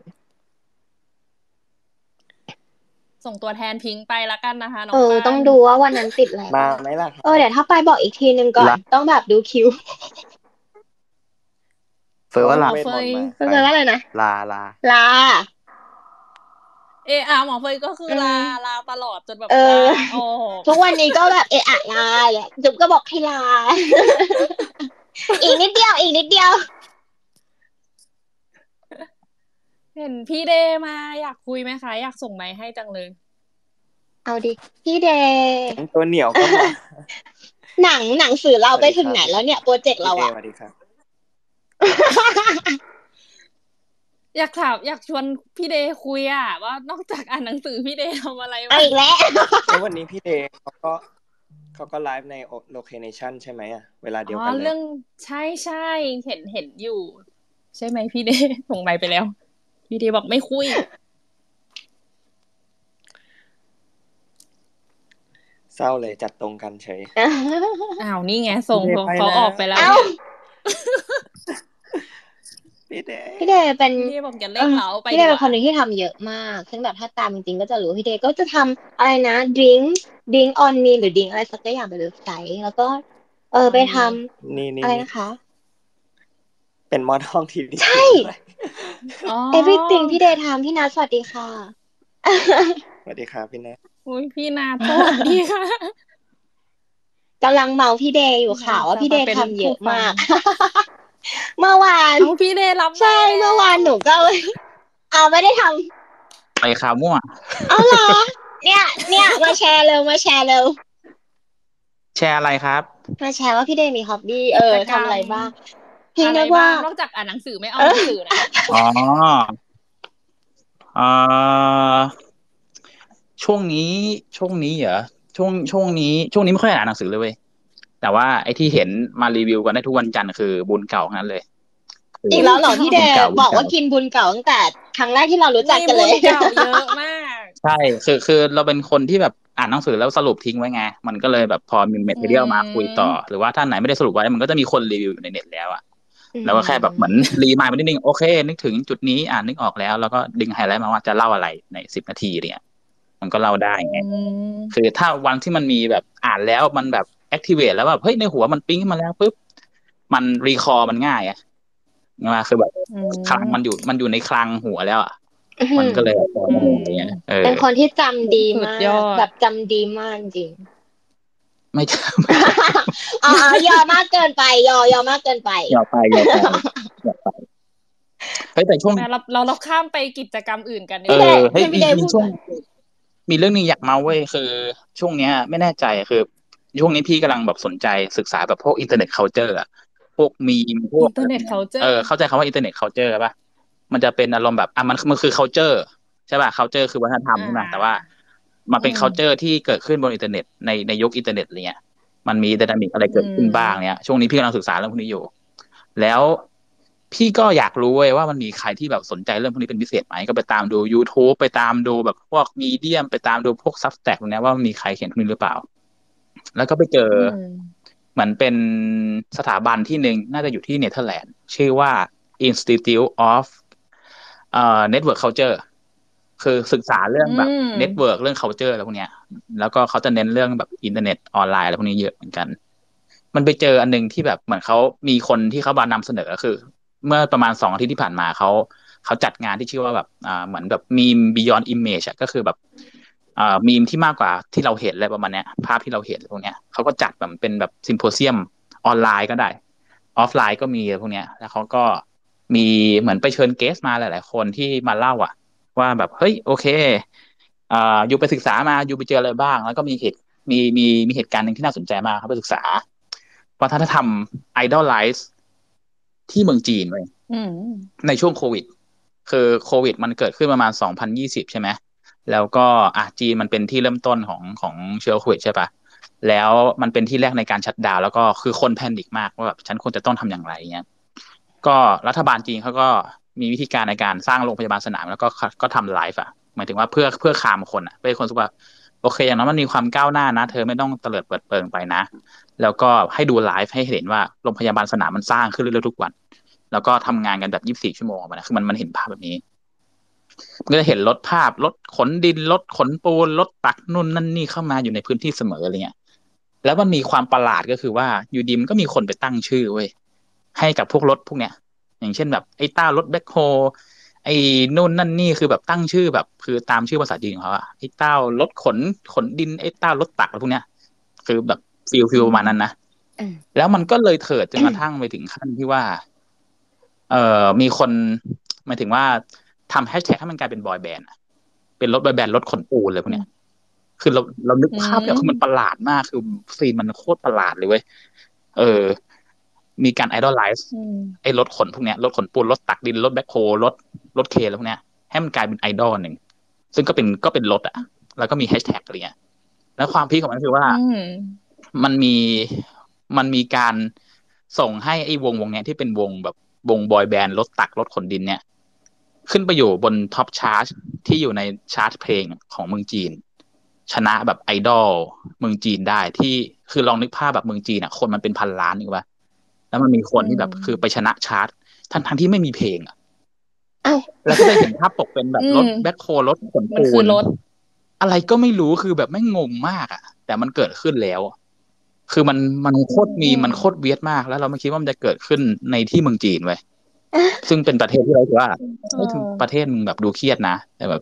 ส่งตัวแทนพิงค์ไปละกันนะคะน้องเออปานต้องดูว่าวันนั้นติดอะไรมาบ้างไหมล่ะครับเออเดี๋ยวถ้าไปบอกอีกทีนึงก่อนละต้องแบบดูคิว เฟยว่าลาเวทมนต์มาเป็นไงว่าอะไรนะลาลาลา เออาหมอเฟยก็คือลาลาตลอดจนแบบเออทุกวันนี้ก็แบบเออะลาเนี่ยจุ๊บก็บอกให้ลา อีกนิดเดียว อีกนิดเดียว เห็นพี่เดมาอยากคุยไหมคะอยากส่งไมค์ให้จังเลย เอาดิ พี่เดย์ตัวเหนียวก็มาหนังหนังสือเราไปถึงไหนแล้วเนี่ยโปรเจกต์เราอะสวัสดีครับ อยากถามอยากชวนพี่เดคุยอะว่านอกจากอ่านหนังสือพี่เดทำอะไรเอาบ้างอีกแล้วแล้ววันนี้พี่เดเขาก็เขาก็ไลฟ์ใน location ใช่ไหมอะเวลาเดียวอ๋กัอนเลยเรื่องใช่ใช่เห็นเห็นอยู่ ใช่ไหมพี่เดส่งไมค์ไปแล้ว พี่เดบอกไม่คุย เศร้าเลยจัดตรงกันเฉยอ้าวนี่ไงส่งพี่เดเขาไปเขาแล้วออกไปแล้วเอ้า พี่เดพี่เดย์เป็นพี่เดบอกอย่าเล่นเราไปพี่เดย์เป็นดีกคว่านหนึ่งที่ทำเยอะมาก ซึ่งแบบถ้าตามจริงๆก็จะรู้พี่เดย์ก็จะทำอะไรนะ drink drink on me หรือ drink อะไรสักอย่างไปเว็บไซต์แล้วก็ เออไปทำนี่นี่อะไรนี่นะคะ เป็นมอดห้องทีวีใช่ด้วยอ๋อ everything พี่เดย์ทำพี่นัทสวัสดีค่ะสวัสดีครับพี่แนทอุ้ยพี่นาสวัสดีค่ะกำลังเมาส์พี่เดย์อยู่ค่ะว่าพี่เดย์ทำเยอะมาก เมื่อวานเอาพี่เดย์รับใช่เมื่อวานหนูก็เอาไม่ได้ทำไปข่าวมั่วเอาเหรอ เนี่ย เนี่ยมาแชร์เร็วมาแชร์เร็วแชร์อะไรครับ มาแชร์ว่าพี่เดย์มี hobby เออทำอะไรบ้างพี่อะไรนึกว่าบ้างนอกจากอ่านหนังสือไม่เอาหนังสือนะอ๋อเอ่อช่วงนี้ช่วงนี้เหรอช่วงช่วงนี้ ช่วงนี้ไม่ค่อยอ่านหนังสือเลยเว้ย แต่ว่าไอ้ที่เห็นมารีวิวกันได้ทุกวันจันทร์คือบุญเก่าทั้งนั้นเลย อีกแล้วเหรอพี่เดย์บุญเก่าบอกว่ากินบุญเก่าตั้งแต่ครั้งแรกที่เรารู้จักมีกันบุเลญยเก่าเยอะมาก ใช่คือคือเราเป็นคนที่แบบอ่านหนังสือแล้วสรุปทิ้งไว้ไง มันก็เลยแบบพอมี material มาคุยต่อ หรือว่าถ้าไหนไม่ได้สรุปไว้มันก็จะมีคนรีวิวอยู่ในเน็ตแล้วอะแล้วก็แค่แบบเหมือนรีมายด์ไปนิดนึงโอเค นึกถึงจุดนี้อ่านนึกออกแล้ว แล้วก็ดึงไฮไลท์มาว่าจะเล่าอะไรในสิบนาทีเนี่ย มันก็เล่าได้ไงคือถ้าวันที่มันมีแบบอ่านแล้วมันแบบ แอคทีเวตแล้วแบบเฮ้ยในหัวมันปิ้งขึ้นมาแล้วปุ๊บมันรีคอร์มันง่ายอะมาคือแบบคลังมันอยู่มันอยู่ในคลังหัวแล้วอะมันก็เลยแบบพอมาอะไรเงี้ยเออเป็นคนที่จำดีมากสุดยอดแบบจำดีมากจริง ไม่ใช่อ๋อยอมากเกินไป ยอยอมากเกินไปอย่าไปอย่าไปอย่าไปเฮ้ยแต่ช่วงเราเราเราข้ามไปกิจกรรมอื่นกันดีเอกว่าอเฮ้ยพี่มีเดย์มีพูดช่วงหน่อยมีเรื่องหนึงอยากเมาส์เว้ยคือ ช่วงเนี้ย ไม่แน่ใจคือ ช่วงนี้พี่กำลังแบบสนใจศึกษาแบบพวก internet culture อะพวกมีมพวกอินเทอร์เน็ตเขาเจอเออเข้าใจคำว่า internet culture ป่ะมันจะเป็นอารมณ์แบบอะมันมันคือ culture ใช่ป่ะ culture คือวัฒนธรรมใช่ไหมแต่ว่ามันเป็น culture ที่เกิดขึ้นบนอินเทอร์เน็ตในในยุคอินเทอร์เน็ตอะไรเงี้ยมันมี dynamic อะไรเกิดขึ้นบ้างเนี่ยช่วงนี้พี่กำลังศึกษาเรื่องพวกนี้อยู่ แล้วพี่ก็อยากรู้เว้ยว่ามันมีใครที่แบบสนใจเรื่องพวกนี้เป็นพิเศษไหมก็ไปตามดู YouTube ไปตามดูแบบพวก Medium ไปตามดูพวก Substack พวกเนี้ยว่ามันมีใครเขียนพวกนี้หรือเปล่า แล้วก็ไปเจอเหมือนเป็นสถาบันที่หนึ่งน่าจะอยู่ที่เนเธอร์แลนด์ ชื่อว่า Institute of เอ่อ Network Culture คือศึกษาเรื่องแบบอืม Network เรื่อง culture อะไรพวกเนี้ย แล้วก็เขาจะเน้นเรื่องแบบอินเทอร์เน็ตออนไลน์อะไรพวกนี้เยอะเหมือนกัน มันไปเจออันหนึ่งที่แบบเหมือนเขามีคนที่เขามานำเสนอคือ เมื่อประมาณสองอาทิตย์ที่ผ่านมาเขาเขาจัดงานที่ชื่อว่าแบบอ่าเหมือนแบบมีม beyond image อะก็คือแบบอ่า มีมที่มากกว่าที่เราเห็นอะไรประมาณเนี้ย ภาพที่เราเห็นพวกเนี้ยเขาก็จัดแบบเป็นแบบ symposium ออนไลน์ก็ได้ ออฟไลน์ก็มีอะไรพวกเนี้ย แล้วเขาก็มีเหมือนไปเชิญเกสมาหลาย ๆ คนที่มาเล่าอะว่าแบบเฮ้ยโอเคอ่าอยู่ไปศึกษามาอยู่ไปเจออะไรบ้าง แล้วก็มีเหตุมีมีมีเหตุการณ์หนึ่งที่น่าสนใจมากครับไปศึกษาวัฒนธรรมไอดอลไลซ์ที่เมืองจีนเว้ยอืมในช่วงโควิด คือโควิด มันเกิดขึ้นประมาณ2020ใช่ไหม แล้วก็อะจีนมันเป็นที่เริ่มต้นของของเชื้อโควิดใช่ปะแล้วมันเป็นที่แรกในการชัดดาวแล้วก็คือคนแพนิคมากว่าแบบฉันควรจะต้องทำอย่างไรเงี้ยก็รัฐบาลจีนเขาก็มีวิธีการในการสร้างโรงพยาบาลสนาม แล้วก็ก็ทำไลฟ์อะหมายถึงว่าเพื่อเพื่อคามคนอะเพื่อคนสึกว่าโอเค อย่างน้อยมันมีความก้าวหน้านะ เธอไม่ต้องเตลิดเปิดเปิงไปนะ แล้วก็ให้ดูไลฟ์ให้เห็นว่าโรงพยาบาลสนามมันสร้างขึ้นเรื่อยๆทุกวัน แล้วก็ทำงานกันแบบ 24 ชั่วโมงมานะคือมันมันเห็นภาพแบบนี้ ก็จะเห็นรถภาพรถขนดินรถขนปูนรถตักนู่นนั่นนี่เข้ามาอยู่ในพื้นที่เสมออะไรเงี้ยแล้วมันมีความประหลาดก็คือว่าอยู่ดีมันก็มีคนไปตั้งชื่อเว้ยให้กับพวกรถพวกเนี้ย อย่างเช่นแบบไอ้เต้ารถแบ็คโฮไอ้นู่นนั่นนี่คือแบบตั้งชื่อแบบ คือตามชื่อภาษาจีนของเขาอะไอ้เต้ารถขนขนดินไอ้เต้ารถตักอะไรพวกเนี้ย คือแบบ feel feel ประมาณนั้นนะอืมแล้วมันก็เลยเถิดจนกระทั่งไปถึงขั้นที่ว่า เอ่อมีคนหมายถึงว่า ทำแฮชแท็กให้มันกลายเป็นบอยแบนด์อะเป็นรถบอยแบนด์รถขนปูนเลยพวกเนี้ยคือเราเรานึกภาพเนี่ยอืมคือมันประหลาดมากคือ scene มันโคตรประหลาดเลยเว้ยเออ มีการ idolize อืมไอ้รถขนพวกเนี้ยรถขนปูนรถตักดินรถแบ็คโฮรถรถเครนแล้วพวกเนี้ยให้มันกลายเป็นไอดอลหนึ่งซึ่งก็เป็นก็เป็นรถอะแล้วก็มีแฮชแท็กอะไรเงี้ยแล้วความ peak ของมันคือว่าอืมมันมีมันมีการส่งให้ไอ้วงวงเนี้ยที่เป็นวงแบบวงบอยแบนด์รถตักรถขนดินเนี่ย ขึ้นไปอยู่บน top chart ที่อยู่ในชาร์ตเพลงของเมืองจีน ชนะแบบไอดอลเมืองจีนได้ที่คือลองนึกภาพแบบเมืองจีนอะ คนมันเป็นพันล้านนึกว่าแล้วมันมีคนที่แบบอืมคือไปชนะชาร์ตทั้งทั้งที่ไม่มีเพลงอะเอ้าแล้วก็ได้เห็นภาพปกเป็นแบบรถอืมแบ็คโฮรถขนปูนคือมันรถอะไรก็ไม่รู้คือแบบไม่งงมากอะ แต่มันเกิดขึ้นแล้วคือมันมันโคตรมีอืมมันโคตร weird มาก แล้วเราไม่คิดว่ามันจะเกิดขึ้นในที่เมืองจีนเว้ย ซึ่งเป็นประเทศที่เราถือว่าเฮ้ยประเทศมึงแบบดูเครียดนะแต่แบบ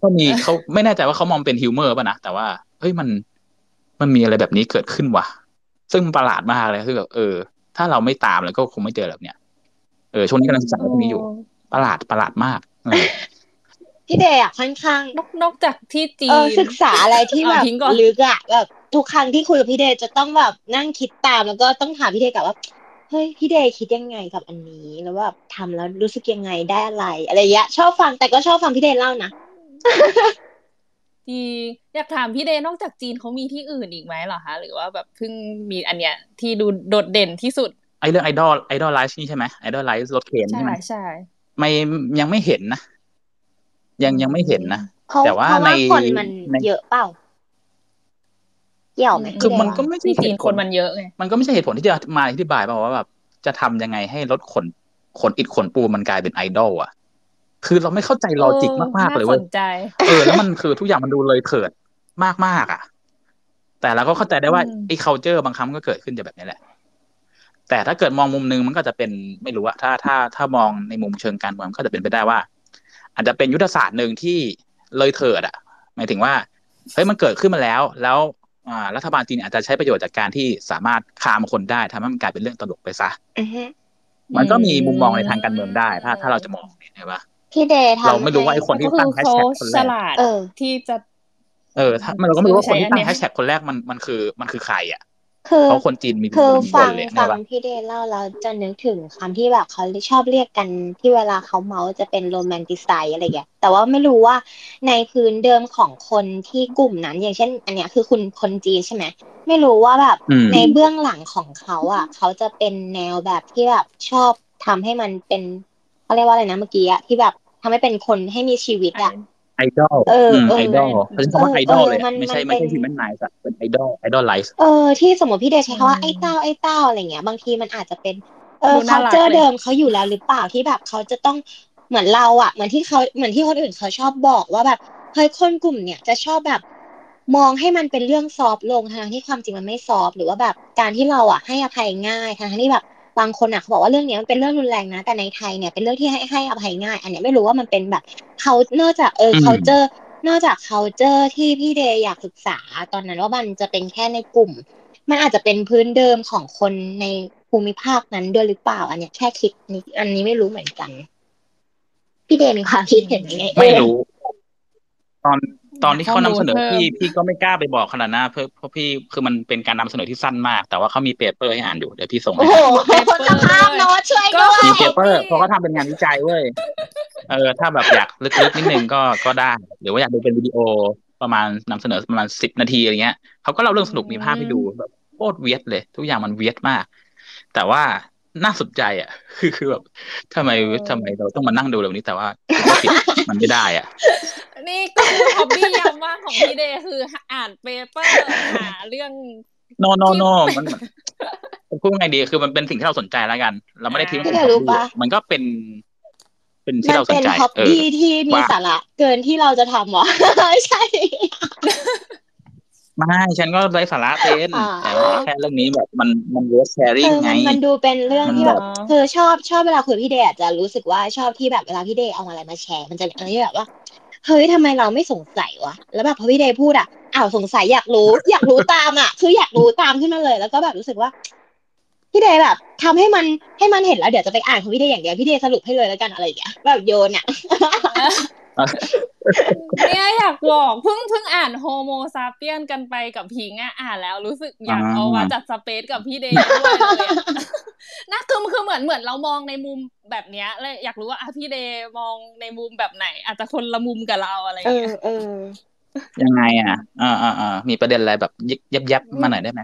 เขามีเขาไม่แน่ใจว่าเขามองเป็นฮิวเมอร์ป่ะนะแต่ว่าเฮ้ยมันมันมีอะไรแบบนี้เกิดขึ้นว่ะ ซึ่งประหลาดมากเลยคือแบบเออ ถ้าเราไม่ตามแล้วก็คงไม่เจอแบบเนี้ยเออช่วงนี้กำลังศึกษาเรื่องนี้อยู่ ประหลาดประหลาดมากเออพี่เดย์อะค่อนข้างนอกนอกจากที่จีเออนศึกษาอะไรที่แบบเอาทิ้งก่อนลึกอะแบบทุกครั้งที่คุยกับพี่เดย์จะต้องแบบนั่งคิดตามแล้วก็ต้องถามพี่เดย์กลับว่า เฮ้ยพี่เดย์คิดยังไงกับอันนี้ แล้วแบบทำแล้วรู้สึกยังไงได้อะไรอะไรอย่างเงี้ยชอบฟังแต่ก็ชอบฟังพี่เดย์เล่านะจีอยากถามพี่เดย์นอกจากจีนเขามีที่อื่นอีกไหมเหรอคะหรือว่าแบบเพิ่งมีอันเนี้ยที่ดูโดดเด่นที่สุดไอเรื่องไอดอล idolize นี่ใช่ไหม idolize รถเข็นใช่ใช่ไหมใช่ไม่ยังไม่เห็นนะยังยังไม่เห็นนะเพราะแต่ว่าเพราะว่าในคนมันในเยอะเปล่า เกี่ยวไหมคือพี่เดย์มันก็ว่าไม่ใช่ที่เหจีนตุผคนลมันเยอะไงมันก็ไม่ใช่เหตุผลที่จะมาอธิบายป่าว่าแบบจะทำยังไงให้รถขนขนอิฐขนปูนมันกลายเป็นไอดอลอะ คือเราไม่เข้าใจลอจิกมากๆเลยน่าเว้สยนใจเออแล้วมันคือทุกอย่างมันดูเลยเถิดมากมากๆอะ แต่เราก็เข้าใจได้ว่าอืมไอ้ culture บางครั้งมันก็เกิดขึ้นจากแบบนี้แหละ แต่ถ้าเกิดมองมุมนึงมันก็จะเป็นไม่รู้อะถ้าถ้าถ้ามองในมุมเชิงการเมืองก็จะเป็นไปได้ว่า อาจจะเป็นยุทธศาสตร์หนึ่งที่เลยเถิดอะหมายถึงว่าเฮ้ยมันเกิดขึ้นมาแล้ว แล้วอ่า รัฐบาลจีนอาจจะใช้ประโยชน์จากการที่สามารถคามคนได้ทำให้มันกลายเป็นเรื่องตลกไปซะอือฮึมันก็มีมุมมองในทางการเมืองได้ ถ้าถ้าเราจะมองเนี่ยใช่ปะพี่เดย์ทำเราไม่รู้ว่าไอ้ให้คนที่ก็คืตั้องแฮชเขาแท็กคนฉแรกลาดเออที่จะ เออถ้าเราก็ไม่รู้ว่าคนที่ตั้งใช้อันเนี้ยแฮชแท็กคนแรกมันมันคือมันคือใครอะ คือเพราะคนจีนมีคือมีคฟันงเลยฟัใช่งปะพี่เดย์เล่าแล้วจะนึกถึงคำที่แบบเขาชอบเรียกกันที่เวลาเขาเม้าท์จะเป็น romanticize อะไรอย่างเงี้ยแต่ว่าไม่รู้ว่าในพื้นเดิมของคนที่กลุ่มนั้น อย่างเช่น อันเนี้ยคือคุณคนจีนใช่ไหมไม่รู้ว่าแบบอืมในเบื้องหลังของเขาอะ เขาจะเป็นแนวแบบที่แบบชอบทำให้มันเป็นเขาเรียกว่าอะไรนะเมื่อกี้อะที่แบบทำให้เป็นคนให้มีชีวิตอะ ไอดอลเออเออไอดอลเขาใช้คำว่าเออไอดอลเออเลยอะมันไม่ใช่มันไม่ใช่เป็น humanize เป็นไอดอล idolizeเออที่สมมติพี่เดย์ใช้คำว่าอืมไอ้เต้าไอ้เต้าอะไรเงี้ย บางทีมันอาจจะเป็นเออดูน่ารัก culture เลยเดิมเขาอยู่แล้วหรือเปล่าที่แบบเขาจะต้องเหมือนเราอะเหมือนที่เขาเหมือนที่คนอื่นเขาชอบบอกว่าแบบเฮ้ยคนกลุ่มเนี่ยจะชอบแบบมองให้มันเป็นเรื่องซอฟต์ลงทั้งที่ความจริงมันไม่ซอฟต์หรือว่าแบบการที่เราอะให้อภัยง่ายทั้งที่แบบ บางคนอะเขาบอกว่าเรื่องเนี้ยมันเป็นเรื่องรุนแรงนะ แต่ในไทยเนี่ยเป็นเรื่องที่ให้ให้อภัยง่าย อันเนี้ยไม่รู้ว่ามันเป็นแบบเขานอกจากเอออืม culture นอกจาก culture ที่พี่เดย์อยากศึกษาตอนนั้นว่ามันจะเป็นแค่ในกลุ่ม มันอาจจะเป็นพื้นเดิมของคนในภูมิภาคนั้นด้วยหรือเปล่า อันเนี้ยแค่คิดนิดอันนี้ไม่รู้เหมือนกัน พี่เดย์มีความคิดเห็นยังไงเอ่ยไม่รู้ ตอน ตอนที่เขานำเสนอข้อมูลพี่เพิ่มพี่ก็ไม่กล้าไปบอกขนาดนั้นเพราะเพราะพี่คือมันเป็นการนำเสนอที่สั้นมาก แต่ว่าเขามี paper ให้อ่านอยู่เดี๋ยวพี่ส่งโอ้ให้โห paperอร์สภาพโน้ตช่วยก็ด้วยมี paper เพราะเขาทำเป็นงานวิจัยเว้ยเออถ้าแบบอยากลึกๆนิดนึงก็ก็ได้ หรือว่าอยากดูเป็นวิดีโอประมาณนำเสนอประมาณสิบนาทีอะไรเงี้ยเขาก็เล่าเรื่องสนุกมีภาพให้ดูแบบโคตรเวียดเลย ทุกอย่างมันเวียดมาก แต่ว่า น่าสนใจ อะ คือคือแบบทำไมทำไมเราต้องมานั่งดูแบบนี้แต่ว่าปิดมันไม่ได้อะ นี่ก็คือฮอบบี้ยามว่างของพี่เดย์คืออ่านเปเปอร์หาเรื่อง no no no มันมันพูดไงดีคือมันเป็นสิ่งที่เราสนใจแล้วกัน เราไม่ได้ทิ้งมันเป็นไม่ได้รู้ hobby ปะมันก็เป็น เป็นที่มันเราสนเป็นใจฮ็อบเออบี้ที่มีว่าสาระเกินที่เราจะทำเหรอใช่ ไม่ฉันก็ไร้สาระเต้นอ่าแต่ว่าแค่เรื่องนี้แบบมันมันเวสแชร์เอริ่งอไงมันมันดูเป็นเรื่องมันที่แบบอ๋อคือชอบชอบเวลาคุยกับพี่เดย์อาจจะรู้สึกว่าชอบที่แบบเวลาพี่เดย์เอาอะไรมาแชร์ มันจะเป็นอะไรที่แบบว่าเฮ้ยทำไมเราไม่สงสัยวะแล้วแบบพอพี่เดย์พูดอะอ้าวสงสัยอยากรู้ อยากรู้ตามอะ คืออยากรู้ตามขึ้นมาเลย แล้วก็แบบรู้สึกว่าพี่เดย์แบบทำให้มันให้มันเห็นแล้วเดี๋ยวจะไปอ่านของพี่เดย์อย่างเดียวพี่เดย์สรุปให้เลยแล้วกันอะไรอย่างเงี้ยแบบโยนอะ เนี่ยอยากบอกเพิ่งเพิ่งอ่านโฮโมซาเปียนกันไปกับพิงค์อะอ่านแล้วรู้สึกอยากอ่าเอามาจัด space กับพี่เดย์ด้วยเลยอะน่าคือคือเหมือนเหมือนเรามองในมุมแบบเนี้ยเลยอยากรู้ว่าอะพี่เดย์มองในมุมแบบไหน อาจจะคนละมุมกับเราอะไรอย่างเอเงี้อยเออยังไงอะอ่าอ่าอ่ามีประเด็นอะไรแบบยิบยับยับมาหน่อยได้ไหม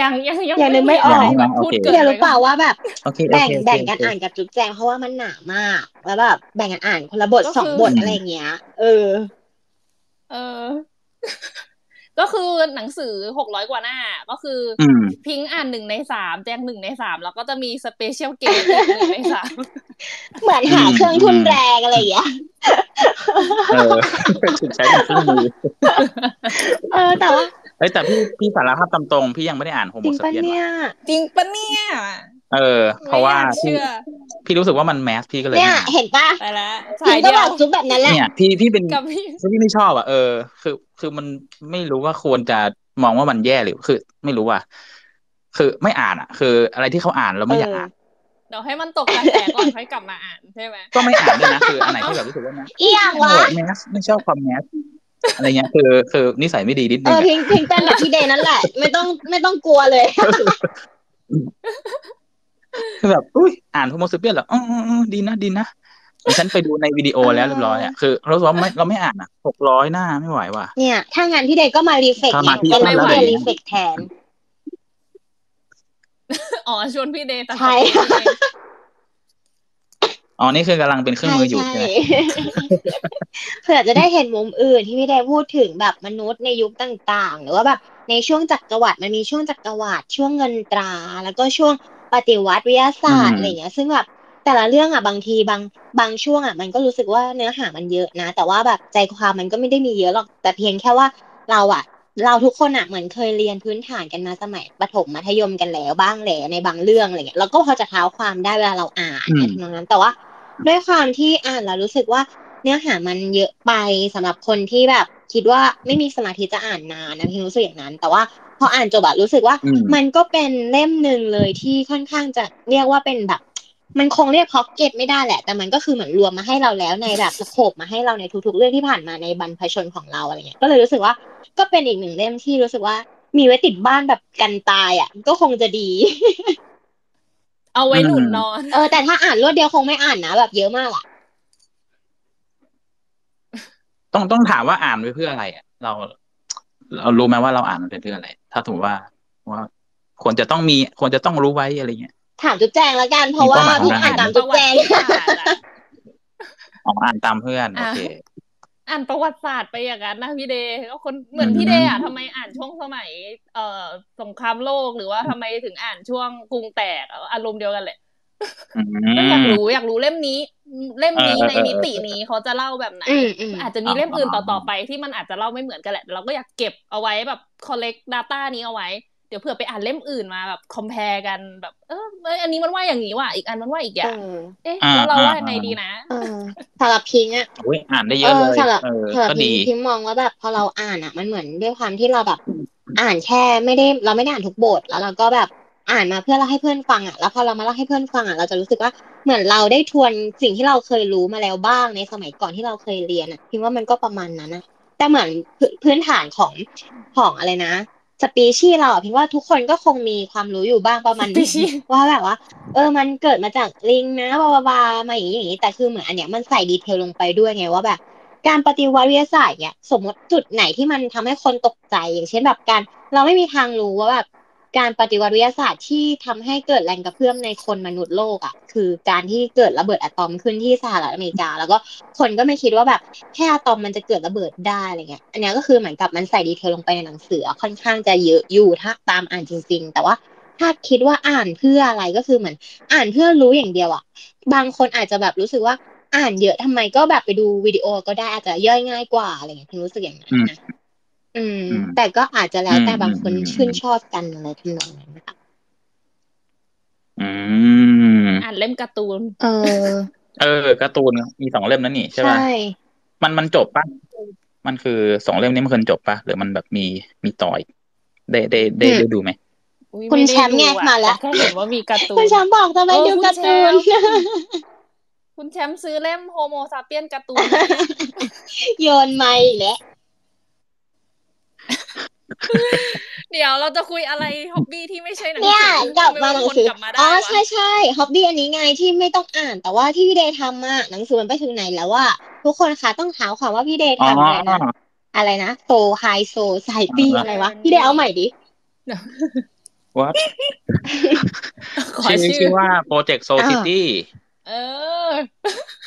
ยังยังยังยังนึกไม่ออกะรแบบพูดโอเคเกิพี่นเดย์ไปรู้เปล่าว่าแบบโอเคโอแบ่งเคโอเคแบ่งกันโอเคอ่านกับจุ๊บแจงเพราะว่ามันหนามาก แล้วแบบแบ่งกันอ่านคนละบทก็คือสองบทอะไรอย่างเงี้ย เออ เออ ก็คือหนังสือหกร้อยกว่าหน้า ก็คือออืมพิงค์อ่านหนึ่งในสามแจงหนึ่งในสามแล้วก็จะมีสเปเชียลเกมอีกหนึ่งในสามเหมือนหาอืมเครื่องทุนอืมแรงอะไรอย่างเงี้ยเออถูกใช้เป็นเครื่องมือเออแต่ว่าเฮ้ยแต่พี่พี่สารภาพตามตรง พี่ยังไม่ได้อ่านโฮจโมริงสปะเปียนเนี่ยจริงปะเนี่ยเออ เพราะว่าไม่อยากที่เชื่อพี่รู้สึกว่ามันแมสพี่ก็เลยเนี่ยไม่อ่านเห็นปะไปแล้วพิสายมก็เดียบอวกซุปแบบนั้นแหละเนี่ยพี่พี่เป็นกับพี่พี่ไม่ชอบอะเออ คือคือมันไม่รู้ว่าควรจะมองว่ามันแย่หรือคือ ไม่รู้อะคือไม่อ่านอะ คืออะไรที่เขาอ่านเราไม่อยากอ่านเดี๋ยวให้มันตกกระแสก่อนค่อยกลับมาอ่านใช่ไหมก็ไม่อ่านด้วยนะคืออันไหนที่แบบรู้สึกว่าแมสเอียงวะแมสไม่ชอบความแมส อะไรเงี้ยคือคือนิสัยไม่ดีนิดเอนึงออะพิงพิงเป็นแบบพี่เดย์นั่นแหละ ไม่ต้องไม่ต้องกลัวเลยคือแบบอุ้ยอ่านโฮโมเซเปียนเหรออ๋ออ๋ออ๋อดีนะดีนะดิฉันไปดูในวิดีโอแล้วเรียบร้อยอะคือเราสึกว่าไม่เราไม่อ่านอะหกร้อยหน้าไม่ไหวว่ะเนี่ยถ้างั้นพี่เดย์ก็มารีเฟกถ้าเนี่มายที่เป็นนั่นพี่แล้วเดย์เดี๋ยวรีเฟกแทนอ๋อชวนพี่เดย์แต่ใช่ข อบคุณพี่เดย์อ๋อ นี่คือกำลังเป็นเครื่องมืออยู่ใช่ไหมเผื่อจะได้เห็นมุมอื่นที่พี่เดย์พูดถึงแบบมนุษย์ในยุคต่างๆ หรือว่าแบบในช่วงจักรวรรดิมันมีช่วงจักรวรรดิช่วงเงินตรา แล้วก็ช่วงปฏิวัติวิทยาศาสตร์อะไรอย่างเงี้ย ซึ่งแบบแต่ละเรื่องอะบางทีบางบางช่วงอะมันก็รู้สึกว่าเนื้อหามันเยอะนะ แต่ว่าแบบใจความมันก็ไม่ได้มีเยอะหรอกแต่เพียงแค่ว่าเราอะ เราทุกคนอะเหมือนเคยเรียนพื้นฐานกันมาสมัยประถมมัธยมกันแล้วบ้างแหละในบางเรื่องอะไรเงี้ยเราก็พอจะเท้าความได้เวลาเราอ่านอืมในทำนองนั้นแต่ว่า ด้วยความที่อ่านแล้วรู้สึกว่าเนื้อหามันเยอะไปสำหรับคนที่แบบคิดว่าไม่มีสมาธิจะอ่านนานนะพี่รู้สึกอย่างนั้น แต่ว่าพออ่านจบอะรู้สึกว่าอืมมันก็เป็นเล่มหนึ่งเลยที่ค่อนข้างจะเรียกว่าเป็นแบบ มันคงเรียกพ็อกเก็ตไม่ได้แหละ แต่มันก็คือเหมือนรวมมาให้เราแล้วในแบบสโคปมาให้เราในทุกๆ เรื่องที่ผ่านมาในบรรพชนของเราอะไรเงี้ย ก็เลยรู้สึกว่าก็เป็นอีกหนึ่งเล่มที่รู้สึกว่ามีไว้ติดบ้านแบบกันตายอะ ก็คงจะดี เอาไว้หนุนนอน เออ แต่ถ้าอ่านรวดเดียวคงไม่อ่านนะแบบเยอะมากอะ ต้องต้องถามว่าอ่านไปเพื่ออะไรอะเรา เรารู้ไหมว่าเราอ่านมันเป็นเพื่ออะไร ถ้าถือว่าว่าควรจะต้องมีควรจะต้องรู้ไว้อะไรเงี้ย ถามจุ๊บแจงแล้วกัน เพราะว่ามีพี่เป้าหมายอ่านตามจุ๊บแจงประวัติศาสตร์อะอ๋ออ่านตามเพื่อนโออะเคอ่านประวัติศาสตร์ไปอย่างนั้นนะพี่เดย์ก็คนเหมือนอืมพี่เดย์อะทำไมอ่านช่วงสมัย เอ่อสงครามโลกหรือว่าทำไมถึงอ่านช่วงกรุงแตกอารมณ์เดียวกันแหละอืก็อยากมรู้อยากรู้เล่มนี้ เล่มนี้เออในเออมิตินี้เขาจะเล่าแบบไหนอืมอืมอาจจะมีเล่มอื่นอ๋ต่ออๆไปที่มันอาจจะเล่าไม่เหมือนกันแหละแต่เราก็อยากเก็บเอาไว้แบบ collect data นี้เอาไว้เดี๋ยวเผื่อไปอ่านเล่มอื่นมาแบบ compare กันแบบเออเอยอันนี้มันว่าอย่างนี้ว่ะอีกอันมันว่าอีกอเอย่างอเอ๊ะอ่าแล้วเราว่าอ่ายังไงดีนะเออสำหรับพิงอะโอ้ยอ่านได้เยเออะอเลยสำหรับเออสำหรับก็พิดีงพิงมองว่าแบบพอเราอ่านอะมันเหมือนด้วยความที่เราแบบ อ่านแค่ไม่ได้เราไม่ได้อ่านทุกบทแล้วเราก็แบบอ่านมาเพื่อเล่าให้เพื่อนฟังอะ แล้วพอเรามาเล่าให้เพื่อนฟังอะ เราจะรู้สึกว่าเหมือนเราได้ทวนสิ่งที่เราเคยรู้มาแล้วบ้างในสมัยก่อนที่เราเคยเรียนอะพิงว่ามันก็ประมาณนั้นนะแต่เหมือนพื้นพื้นฐานของของอะไรนะ สปีชีส์เราอะพิงว่าทุกคนก็คงมีความรู้อยู่บ้างประมาณนึง species ว่าแบบว่า เออมันเกิดมาจากลิงนะบลาบลาบลามาอย่างนี้อย่างนี้แต่คือเหมือนอันเนี้ยมันใส่ detail ลงไปด้วยไงว่าแบบ การปฏิวัติวิทยาศาสตร์เนี่ยสมมติจุดไหนที่มันทำให้คนตกใจ อย่างเช่นแบบการ เราไม่มีทางรู้ว่าแบบ การปฏิวัติวิทยาศาสตร์ที่ทำให้เกิดแรงกระเพื่อมในคนมนุษย์โลกอะ คือการที่เกิดระเบิดอะตอมขึ้นที่สหรัฐอเมริกา แล้วก็คนก็ไม่คิดว่าแบบแค่อะตอมมันจะเกิดระเบิดได้อะไรเงี้ย อันนี้ก็คือเหมือนกับมันใส่ detail ลงไปในหนังสือค่อนข้างจะเยอะอยู่ถ้าตามอ่านจริง ๆ แต่ว่าถ้าคิดว่าอ่านเพื่ออะไรก็คือเหมือนอ่านเพื่อรู้อย่างเดียวอะ บางคนอาจจะแบบรู้สึกว่าอ่านเยอะทำไมก็แบบไปดูวิดีโอก็ได้อาจจะย่อยง่ายกว่าอะไรอย่างเงี้ยพิมรู้สึกอย่างนั้นนะ อืมอืม แต่ก็อาจจะแล้วแต่อืมบางคนอืมชื่นชอบกันอะไรทำนองนั้นนะคะอืมอ่านเล่มการ์ตูน เออ เออการ์ตูนมีสองเล่มนั่นนี่ใช่ใช่ป่ะมันมันจบป่ะมันคือสองเล่มนี้มันเคยจบป่ะหรือมันแบบมีมีต่อยได้ได้ได้อืมได้ดูไหมอุ๊ยคุณไม่ได้แชมป์ไงดูอะมาแล้วต่แค่เห็นว่ามีการ์ตูคุณนแชมป์บอกทำไมเออดูคุณการ์ตูนแชมป์คุณแชมป์ซื้อเล่มโฮโมซาเปียนการ์ตูนโยนไม่และ เดี๋ยวเราจะคุยอะไรฮ็อบบี้ที่ไม่ใช่หนังเนี่ยสือกลับมาหนังสือทำไวนกลับมาได้อ๋อวะใช่ใช่ฮ็อบบี้อันนี้ไงที่ไม่ต้องอ่าน แต่ว่าที่พี่เดย์ทำอะหนังสือมันไปถึงไหนแล้วว่า ทุกคนคะต้องถามความว่าพี่เดย์อ๋อทำอะไรนะอะไรนะโซไฮโซไซตี้อ่าอะไรวะพี่เดย์เอาใหม่ดิวัดขอชื่อชื่อชื่อว่าโปรเจกต์โซอ่าซิตี้เออ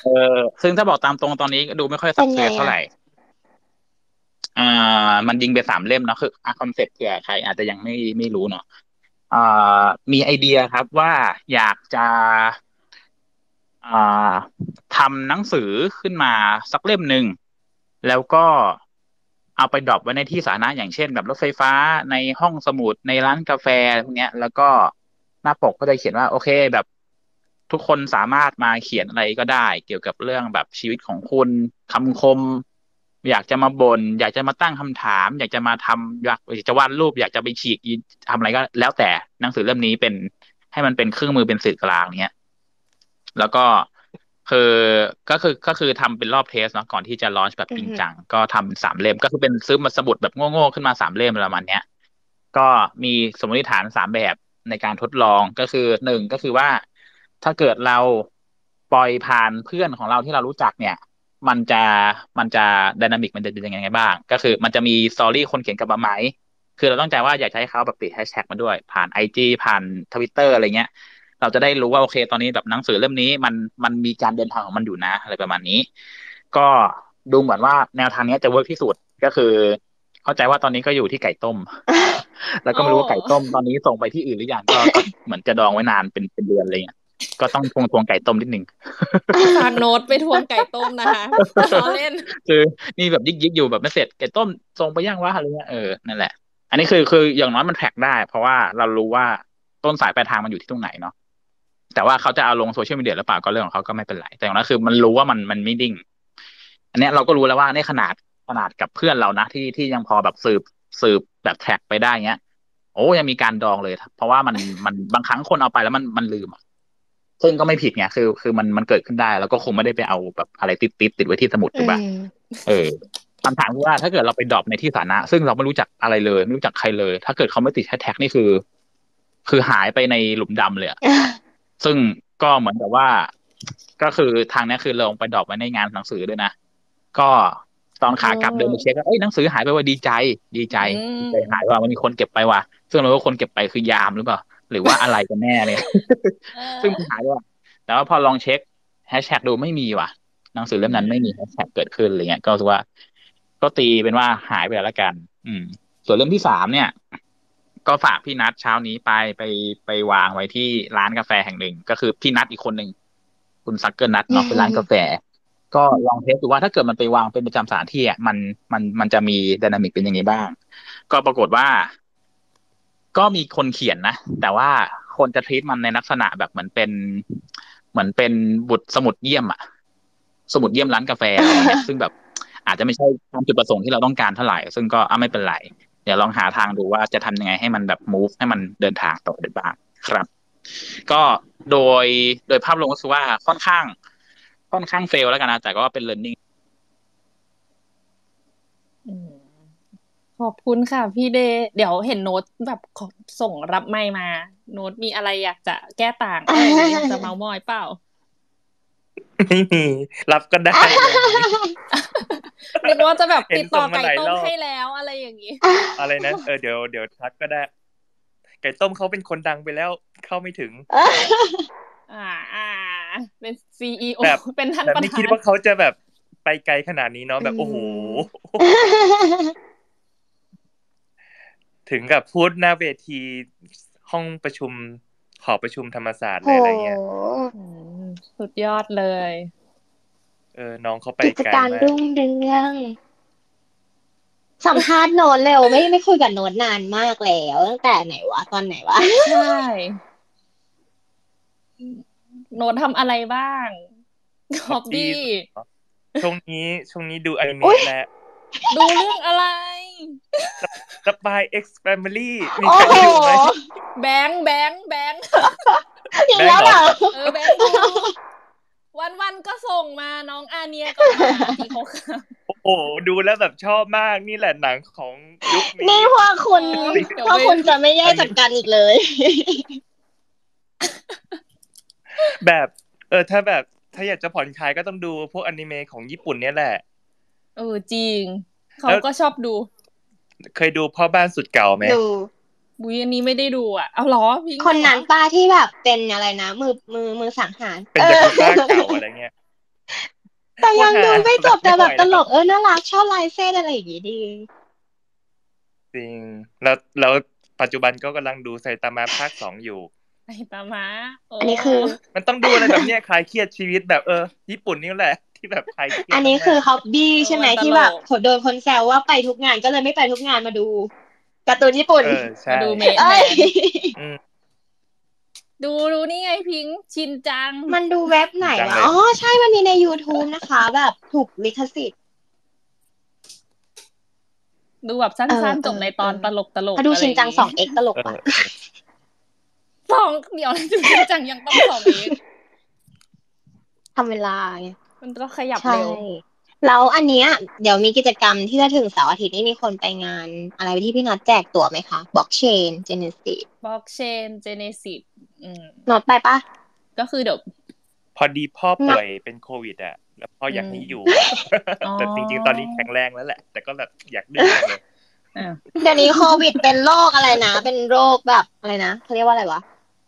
เออ ซึ่งถ้าบอกตามตรงตอนนี้ก็ดูไม่ค่อยสับเป็นเซไงสเท่าไหร่ อ่ามันยิงไปสามเล่มเนาะคืออะคอนเซ็ปต์เผื่อใคร อาจจะยังไม่ไม่รู้เนาะอ่ามีไอเดียครับว่าอยากจะอ่าทำหนังสือขึ้นมาสักเล่มหนึ่งแล้วก็เอาไปดรอปไว้ในที่สาธารณะอย่างเช่น แบบรถไฟฟ้าในห้องสมุดในร้านกาแฟพวกเนี้ย แล้วก็หน้าปกก็จะเขียนว่าโอเคแบบทุกคนสามารถมาเขียนอะไรก็ได้ เกี่ยวกับเรื่องแบบชีวิตของคุณคำคม อยากจะมาบน่นอยากจะมาตั้งคำถาม อยากจะมาทำอยากอยากจะวาดรูป อยากจะไปฉีกอีทำอะไรก็ แล้วแต่หนังสือเล่มนี้เป็นให้มันเป็นเครื่องมือเป็นสื่อกลางเนี้ยแล้วก็คือก็คือก็คือทำเป็นรอบ test เนาะก่อนที่จะ launch แบบจริงจัง ก็ทำสามเล่มก็คือเป็นซื้อมาสมุดแบบโง่ๆขึ้นมาสามเล่มประมาณเนี้ยก็มีสมมติฐานสามแบบในการทดลองก็คือหนึ่งก็คือว่าถ้าเกิดเราปล่อยผ่านเพื่อนของเราที่เรารู้จักเนี่ย มันจะมันจะ dynamic มันจะเป็นยังไงบ้าง ก็คือมันจะมี story คนเขียนกลับมาไหมคือเราตั้งใจว่าอยากให้เขาแบบติดแฮชแท็กมาด้วย ผ่าน IG ผ่านทวิตเตอร์อะไรเงี้ย เราจะได้รู้ว่าโอเค ตอนนี้แบบหนังสือเล่มนี้มันมันมีการเดินทางของมันอยู่นะ อะไรประมาณนี้ ก็ดูเหมือนว่าแนวทางนี้จะ work ที่สุดก็คือ เข้าใจว่าตอนนี้ก็อยู่ที่ไก่ต้ม แล้วก็ไม่รู้ว่าไก่ต้มตอนนี้ส่งไปที่อื่นหรือยังก็เหมือนจะดองไว้นานเป็นเป็นเดือนอะไรเงี้ย ก็ต้องทวงทวงไก่ต้มนิดนึงฝากโน้ตไปทวงไก่ต้มนะคะล้อเล่นคือนี่แบบยิกยิกอยู่แบบไม่เสร็จไก่ต้มส่งไปยังวะอะไรเงี้ยเออนั่นแหละ อันนี้คือคืออย่างน้อยมัน tag ได้ เพราะว่าเรารู้ว่าต้นสายปลายทางมันอยู่ที่ตรงไหนเนาะแต่ว่าเขาจะเอาลงโซเชียลมีเดียหรือเปล่าก็เรื่องของเขาก็ไม่เป็นไร แต่อย่างนั้นคือมันรู้ว่ามันมันไม่ดิ้งอันเนี้ยเราก็รู้แล้วว่าในขนาดขนาดกับเพื่อนเรานะที่ที่ยังพอแบบสืบสืบแบบ tag ไปได้เงี้ย โอ้ยังมีการดองเลย เพราะว่ามันมันบางครั้งคนเอาไปแล้วมันมันลืมอะ ซึ่งก็ไม่ผิดไงคือ คือมันมันเกิดขึ้นได้ แล้วก็คงไม่ได้ไปเอาแบบอะไรติดติดติดไว้ที่สมุดถูกปะเออคำถามคือว่าถ้าเกิดเราไป drop ในที่สาธารณะซึ่งเราไม่รู้จักอะไรเลยไม่รู้จักใครเลย ถ้าเกิดเขาไม่ติดแฮชแท็กนี่คือ คือหายไปในหลุมดำเลยอะซึ่งก็เหมือนกับว่า ก็คือทางนี้คือลงไป drop ไว้ในงานหนังสือด้วยนะก็ตอนขากลับเดินไปเช็คเอ้ยหนังสือหายไปว่าดีใจ ดีใจดีใจหายว่ามันมีคนเก็บไปว่ะซึ่งเราก็คนเก็บไปคือยามหรือเปล่า หรือว่าอะไรกันแน่เลย ซึ่งมันหายไปว่ะแต่ว่าพอลองเช็คแฮชแท็กดูไม่มีว่ะ หนังสือเล่มนั้นไม่มีแฮชแท็กเกิดขึ้นอะไรเงี้ย ก็คือว่า ก็ตีเป็นว่าหายไปแล้วกัน อืม ส่วนเล่มที่สามเนี่ย ก็ฝากพี่นัทเช้านี้ไปไปไปวางไว้ที่ร้านกาแฟแห่งหนึ่ง ก็คือพี่นัทอีกคนหนึ่งคุณซักเกอร์นัทเนาะเป็นร้านกาแฟ ก็ลอง test ดูว่าถ้าเกิดมันไปวางเป็นประจำสถานที่อะมันมันมันจะมี dynamic เป็นยังไงบ้าง ก็ปรากฏว่า ก็มีคนเขียนนะ แต่ว่าคนจะทรีตมันในลักษณะแบบเหมือนเป็น เหมือนเป็นบุตรสมุดเยี่ยมอะสมุดเยี่ยมร้านกาแฟ ซึ่งแบบอาจจะไม่ใช่ตามจุดประสงค์ที่เราต้องการเท่าไหร่ ซึ่งก็ไม่เป็นไร เดี๋ยวลองหาทางดูว่าจะทำยังไงให้มันแบบ move ให้มันเดินทางต่อได้บ้างครับ ก็โดยโดยภาพรวมก็คือว่าค่อนข้าง ค่อนข้างเฟลแล้วกันนะแต่ก็เป็น learning ขอบคุณค่ะ พี่เดย์เดี๋ยวเห็นโน้ตแบบส่งรับไม่มา โน้ตมีอะไรอยากจะแก้ต่างอะไรอยากจะเมามอยเปล่าไม่มีรับก็ได้นึกว่าจะแบบติดต่อไก่ต้มให้แล้วอะไรอย่างนี้ อะไรนะเออเดี๋ยวเดี๋ยวทักก็ได้ ไก่ต้มเขาเป็นคนดังไปแล้วเข้าไม่ถึง อ่าอ่า เป็นซีอีโอแบบเป็นท่านแต่ประไม่ธาคิดนว่าเขาจะแบบไปไกลขนาดนี้เนาะแบบโอ้โห ถึงกับพูดหน้าเวทีห้องประชุมหอประชุมธรรมศาสตร์เลยอะไรเงี้ยอืมสุดยอดเลย เออ น้องเขาไปกิจไกลการมากรุ่งเรืองสัมภาษณ์โน้ตเร็วไม่ไม่คุยกับโน้ตนานมากแล้วตั้งแต่ไหนวะตอนไหนวะใช่โน้ตทำอะไรบ้างฮอบบี้ช่วงนี้ช่วงนี้ดูอนิเมอุ๊ยะและดูเรื่องอะไร สปาย X Family มีโอ้ใครโหดูไหมแบงค์แบงค์แบงค์อย่างนี้เหรอเออแบงค์ดูวันวันๆก็ส่งมาน้องอาเนียก็มาที่เขาค่ะโอ้โหดูแล้วแบบชอบมากนี่แหละหนังของยุคนี้นี่พวกคุณเดี๋ยวพวกไปคุณจะไม่แยกจากกันอีกเลย แบบ เออ ถ้าแบบถ้าอยากจะผ่อนคลายก็ต้องดูพวกอนิเมะของญี่ปุ่นเนี่ยแหละเออจริง เขาแล้วก็ชอบดู เคยดูพ่อบ้านสุดเก่าไหมดูบุยอันนี้ไม่ได้ดูอะ เอาเหรอพี่คนนั้นป้าที่แบบเป็นอะไรนะ มือมือมือสังหาร เป็นยากุซ่าเก่าอะไรเงี้ย แต่ยังดูไม่จบแต่แบบไม่ไหวตแล้วลกเออน่ารักชอบลายเส้นอะไรอย่างงี้ดี จริง แล้วแล้วปัจจุบันก็กำลังดูไซตามะภาคสองอยู่ไอตามะโอันนี้คือ มันต้องดูอะไรแบบเนี้ยคลายเครียดชีวิตแบบเออ ญี่ปุ่นนี่แหละ ที่แบบคลายเครียดอันนี้คือฮอบบี้ใช่ไหมเออมันตลกที่แบบโดนคนแซวว่าไปทุกงานก็เลยไม่ไปทุกงานมาดูการ์ตูนญี่ปุ่นเออใช่มาดูเมะเอ้ยอืมดูดูนี่ไงพิงค์ชินจัง มันดูเว็บไหนจังวะเลยอ๋อ ใช่มันมีใน YouTube นะคะ แบบถูกลิขสิทธิ์ ดูแบบสั้เออนๆจบในตอนเออตลกตลกถ้าดูชินจังสองเอ็กตลกเอว่ะอสองเดี๋ยวชินจังยังต้องสองเองทำเวลาไง มันต้องขยับใช่เร็วแล้วอันเนี้ยเดี๋ยวมีกิจกรรมที่จะถึงเสาร์อาทิตย์นี้มีคนไปงาน อะไรที่พี่น็อตแจกตั๋วไหมคะบล็อกเชนเจเนซิสบล็อกเชนเจเนซิสอืมน็อตไปปะก็คือเดี๋ยวพอดีพ่อป่วยเป็นโควิดอะ แล้วพ่ออยากให้อยู่อ๋อแต่จริงๆ ตอนนี้แข็งแรงแล้วแหละ แต่ก็แบบอยากดื้อจังเลยอ่าเดี๋ยวนี้โควิดเป็นโรคอะไรนะ เป็นโรคแบบอะไรนะเขาเรียกว่าอะไรวะ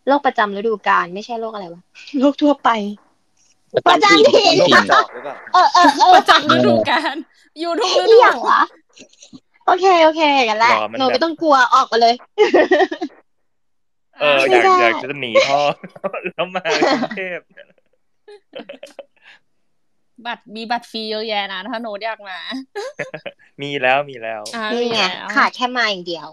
โรคประจำฤดูกาลไม่ใช่โรคอะไรวะโรคทั่วไป ประจำถิ่นโรคจริกงระจอกหรือเปล่าเออเออเออประจำฤดูกาลอยู่ทุกฤอีดูหยังวะโอเคโอเคกันแหละรอมันหนูแบบไม่ต้องกลัวออกมาเลย เอออยากอยากจะหนีพ่อแล้วมากรุงเทพบัตรมีบัตรฟรีเยอะแยะนะถ้าโน้ตอยากมา มีแล้วมีแล้ว อ่านี่ไงมีแล้วขาดแค่มาอย่างเดียว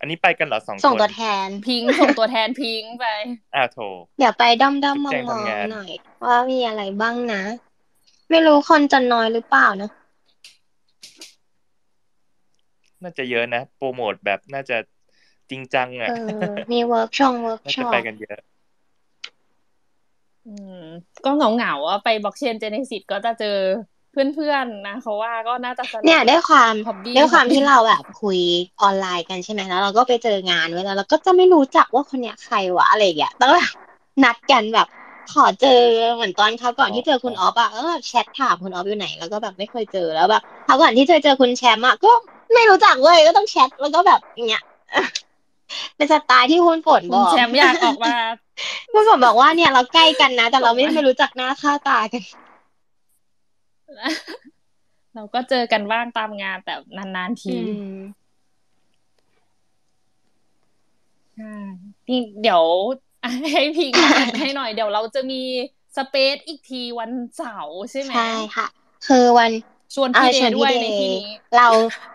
อันนี้ไปกันเหรอสองคนส่งตัวแทนพิงค์ส่งตัวแทนพิงค์ไปอ้าวโถเดี๋ยวไปด้อมด้อมมจุ๊องบแจงมองทำงานหน่อย ว่ามีอะไรบ้างนะ ไม่รู้คนจะน้อยหรือเปล่านะน่าจะเยอะนะ โปรโมทแบบน่าจะจริงจังอะเออมี workshop workshop น่าจะไปกันเยอะอืมก็เหงาเหงาๆว่าไป Blockchain Genesis ก็จะเจอ เพื่อนๆนะเขาว่าก็น่าจะสนุกเนี่ยด้วยความ Hobby ด้วยความ Hobby ที่เราแบบคุยออนไลน์กันใช่ไหมแล้วเราก็ไปเจองานเวลาเราก็จะไม่รู้จักว่าคนเนี้ยใครวะอะไรอย่างเงี้ยต้องแบบนัดกันแบบขอเจอเหมือนตอนคราวก่อนที่เจอคุณออฟอะแล้วแบบแชทถามคุณออฟอยู่ไหนแล้วก็แบบไม่เคยเจอแล้วแบบคราวก่อนที่เจอเจอคุณแชมป์อะก็ไม่รู้จักเว้ยก็ต้องแชทแล้วก็แบบอย่างเงี้ยเป็นสไตล์ที่คุณฝนคุบณอกแชมป์อยากออกมาคุณฝนบอกว่าเนี่ยเราใกล้กันนะ แต่เราไม่ไม่รู้จักหน้าค่าตากัน เราก็เจอกันบ้างตามงานแต่นานๆทีอืมใช่นี่เดี๋ยวให้พิงค์อ่านให้หน่อยเดี๋ยวเราจะมีสเปซอีกทีวันเสาร์ใช่ไหมใช่ค่ะ คือวันชวนอ่าพี่เดชวนย์พี่ด้วยเดในย์ที่นี้เรา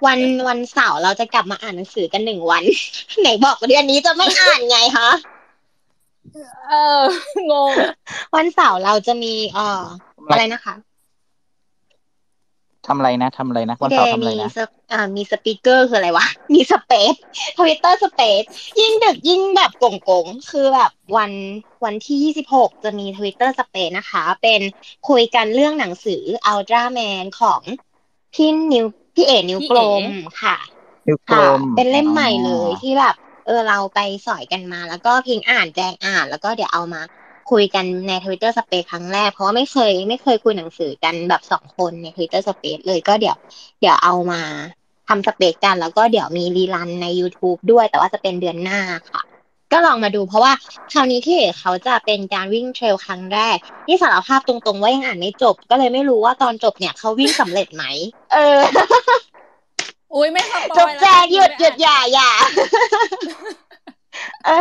วันวันเสาร์เราจะกลับมาอ่านหนังสือกันหนึ่งวัน ไหนบอกว่าเดือนนี้จะไม่อ่านไงคะเอองงวันเสาร์เราจะมีเอ่ออะไรนะคะ ทำอะไรนะทำอะไรนะ วันเดเสาร์ย์ทำอะไรมีนะสอ่ามีสปีกเกอร์คืออะไรวะ มีสเปซทวิตเตอร์สเปซยิ่งดึกยิ่งแบบโกงๆ คือแบบวันวันที่ยี่สิบหกจะมีทวิตเตอร์สเปซนะคะ เป็นคุยกันเรื่องหนังสือ Ultra Man ของพี่นิ้วพี่เอ๋นิ้วกลมค่ะนิ้วกลค่ะเป็นเล่มใหม่เลยอ๋อที่แบบเออเราไปสอยกันมา แล้วก็พิงอ่านแจงอ่านแล้วก็เดี๋ยวเอามา คุยกันใน Twitter Space ครั้งแรก เพราะว่าไม่เคย ไม่เคยคุยหนังสือกันแบบสองคนใน Twitter Space เลยก็เดี๋ยว เดี๋ยวเอามาทำ space กัน แล้วก็เดี๋ยวมี rerun ใน YouTube ด้วย แต่ว่าจะเป็นเดือนหน้าค่ะก็ลองมาดูเพราะว่าคราวนี้ที่เขาจะเป็นการวิ่งเทรลครั้งแรก นี่สารภาพตรงๆว่ายังอ่านไม่จบ ก็เลยไม่รู้ว่าตอนจบเนี่ยเขาวิ่งสำเร็จไหม เออ อุ้ยไม่สปจอบยแจกหยุดหยุดอย่าอย่า เออ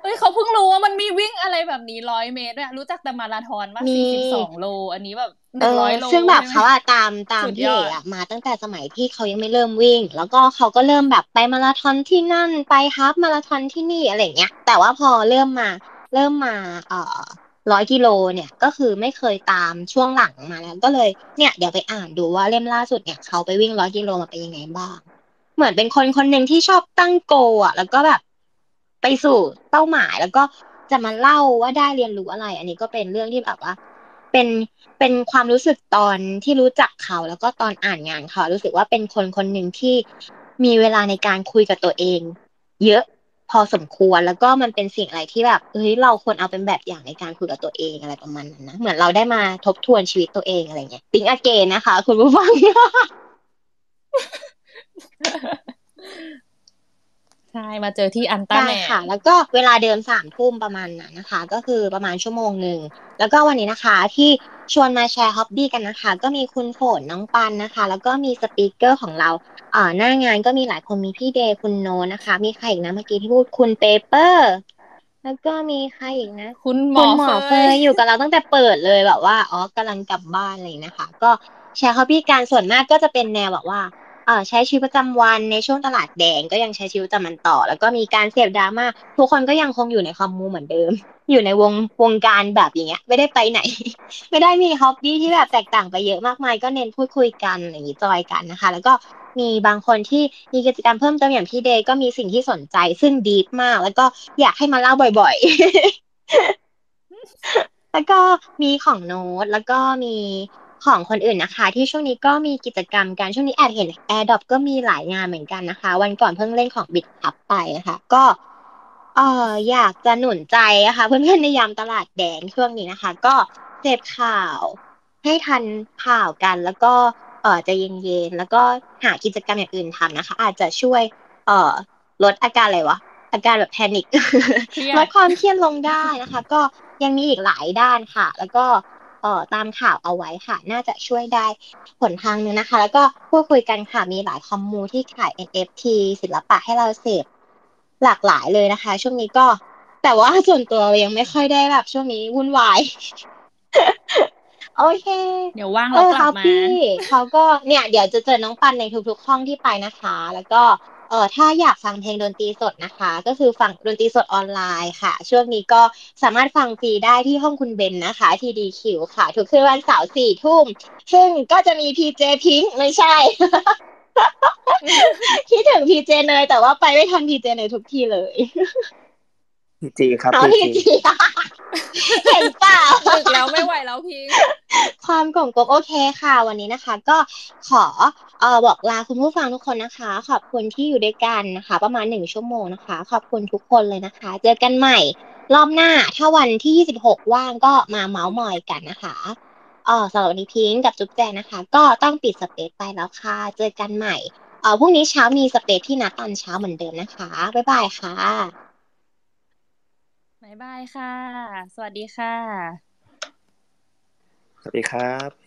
เฮ้ยเขาเพิ่งรู้ว่ามันมีวิ่งอะไรแบบนี้ร้อยเมตรด้วยรู้จักแต่มาราธอนว่ามีสี่สิบสองโล อันนี้แบบหเอนึ่งอร้อยโลซึ่งแบบใช่ไหมเขาอะตามตามสุดพี่ยอเอ๋ดอะมาตั้งแต่สมัยที่เขายังไม่เริ่มวิ่ง แล้วก็เขาก็เริ่มแบบไปมาราธอนที่นั่นไปฮาฟมาราธอนที่นี่อะไรอย่างเงี้ย แต่ว่าพอเริ่มมาเริ่มมาเอ่อร้อยกิโลเนี่ยก็คือไม่เคยตามช่วงหลังมาแล้วก็เลยเนี่ยเดี๋ยวไปอ่านดูว่าเล่มล่าสุดเนี่ยเขาไปวิ่งร้อยกิโลมาเป็นยังไงบ้าง เหมือนเป็นคนคนหนึ่งที่ชอบตั้งโกอะ แล้วก็แบบ ไปสู่เป้าหมายแล้วก็จะมาเล่าว่าได้เรียนรู้อะไร อันนี้ก็เป็นเรื่องที่แบบว่า เป็นเป็นความรู้สึกตอนที่รู้จักเขา แล้วก็ตอนอ่านงานเขารู้สึกว่าเป็นคนคนหนึ่งที่มีเวลาในการคุยกับตัวเอง เยอะพอสมควรแล้วก็มันเป็นสิ่งอะไรที่แบบเฮ้ยเราควรเอาเป็นแบบอย่างในการคุยกับตัวเองอะไรประมาณนั้นนะเหมือนเราได้มาทบทวนชีวิตตัวเองอะไรเงี้ยติ้งอเกนนะคะ คุณผู้ฟัง ใช่มาเจอที่อันต้าได้แมนค่ะ แล้วก็เวลาเดิมสามทุ่มประมาณนั้นนะคะ ก็คือประมาณชั่วโมงหนึ่ง แล้วก็วันนี้นะคะที่ชวนมาแชร์ฮ็อบบี้กันนะคะ ก็มีคุณฝนน้องปันนะคะ แล้วก็มีสปีกเกอร์ของเราเอ่อหน้างานก็มีหลายคนมีพี่เดย์คุณโนตนะคะ มีใครอีกนะเมื่อกี้ที่พูดคุณเปเปอร์แล้วก็มีใครอีกนะ คุณหมคุอณหมอเฟเฟยยอยู่กับเราตั้งแต่เปิดเลยแบบว่าอ๋อกำลังกลับบ้านอะไรอย่างเลยนะคะ ก็แชร์ hobby กันส่วนมากก็จะเป็นแนวแบบว่า เอ่อใช้ชีวิตประจำวันในช่วงตลาดแดงก็ยังใช้ชีวิตประจำวันต่อ แล้วก็มีการเสพดราม่าทุกคนก็ยังคงอยู่ใน commu เหมือนเดิม อยู่ในวงวงการแบบอย่างเงี้ย ไม่ได้ไปไหน ไม่ได้มี hobby ที่แบบแตกต่างไปเยอะมากมาย ก็เน้นพูดคุยกันอย่างนี้จอยกันนะคะ แล้วก็มีบางคนที่มีกิจกรรมเพิ่มเติมอย่างพี่เดย์ก็มีสิ่งที่สนใจซึ่งดีฟมาก แล้วก็อยากให้มาเล่าบ่อย ๆแล้วก็มีของโน้ตแล้วก็มี ของคนอื่นนะคะ ที่ช่วงนี้ก็มีกิจกรรมกันช่วงนี้แอดเห็น Air d r o p ก็มีหลายงานเหมือนกันนะคะ วันก่อนเพิ่งเล่นของบิดคับไปนะคะก็เอออยากจะหนุนใจนะคะเพื่อนๆในยามตลาดแดงช่วงนี้นะคะ ก็เสพข่าวให้ทันข่าวกัน แล้วก็เออจะเย็นๆแล้วก็หากิจกรรมอย่างอื่นทำนะคะ อาจจะช่วยเอ่อลดอาการอะไรวะอาการแบบแพนิคเครียดลดความเครียดลงได้นะคะ ก็ยังมีอีกหลายด้านค่ะ แล้วก็ เอ่อตามข่าวเอาไว้ค่ะ น่าจะช่วยได้ผลทางหนึงนะคะ แล้วก็พูดคุยกันค่ะมีหลายคอมมูที่ขาย NFT ศิลปะให้เราเสพหลากหลายเลยนะคะ ช่วงนี้ก็ แต่ว่าส่วนตัวยังไม่ค่อยได้แบบ ช่วงนี้วุ่นวาย โอเค เดี๋ยวว่างเอเราอกลัคบรับมาพี่เขาก็เนี่ย เดี๋ยวจะเจอน้องปันในทุกๆห้องที่ไปนะคะ แล้วก็ เออถ้าอยากฟังเพลงดนตรีสดนะคะ ก็คือฟังดนตรีสดออนไลน์ค่ะ ช่วงนี้ก็สามารถฟังฟรีได้ที่ห้องคุณเบนนะคะ ทีดีคิวค่ะ ทุกคืนวันเสาร์สี่ทุ่ม ซึ่งก็จะมีพีเจพิงไม่ใช่ คิดถึงพีเจเนยแต่ว่าไปไม่ทันพีเจเนยทุกทีเลย พีจีครับเอาพีพีจีจีเห็นเปล่าดึกแล้วไม่ไหวแล้วพิงความกลมกลมโอเคค่ะ วันนี้นะคะ ก็ขอเอ่อบอกลาคุณผู้ฟังทุกคนนะคะ ขอบคุณที่อยู่ด้วยกันนะคะ ประมาณหนึ่งชั่วโมงนะคะ ขอบคุณทุกคนเลยนะคะ เจอกันใหม่ รอบหน้าถ้าวันที่ 26 ว่างก็มาเมาส์มอยกันนะคะเออสำหรับวันนี้พิงค์กับจุ๊บแจงนะคะ ก็ต้องปิด space ไปแล้วค่ะ เจอกันใหม่เออพรุ่งนี้เช้ามี space ที่นัดตอนเช้าเหมือนเดิมนะคะบ๊ายบายค่ะบ๊ายบายค่ะ สวัสดีค่ะ สวัสดีครับ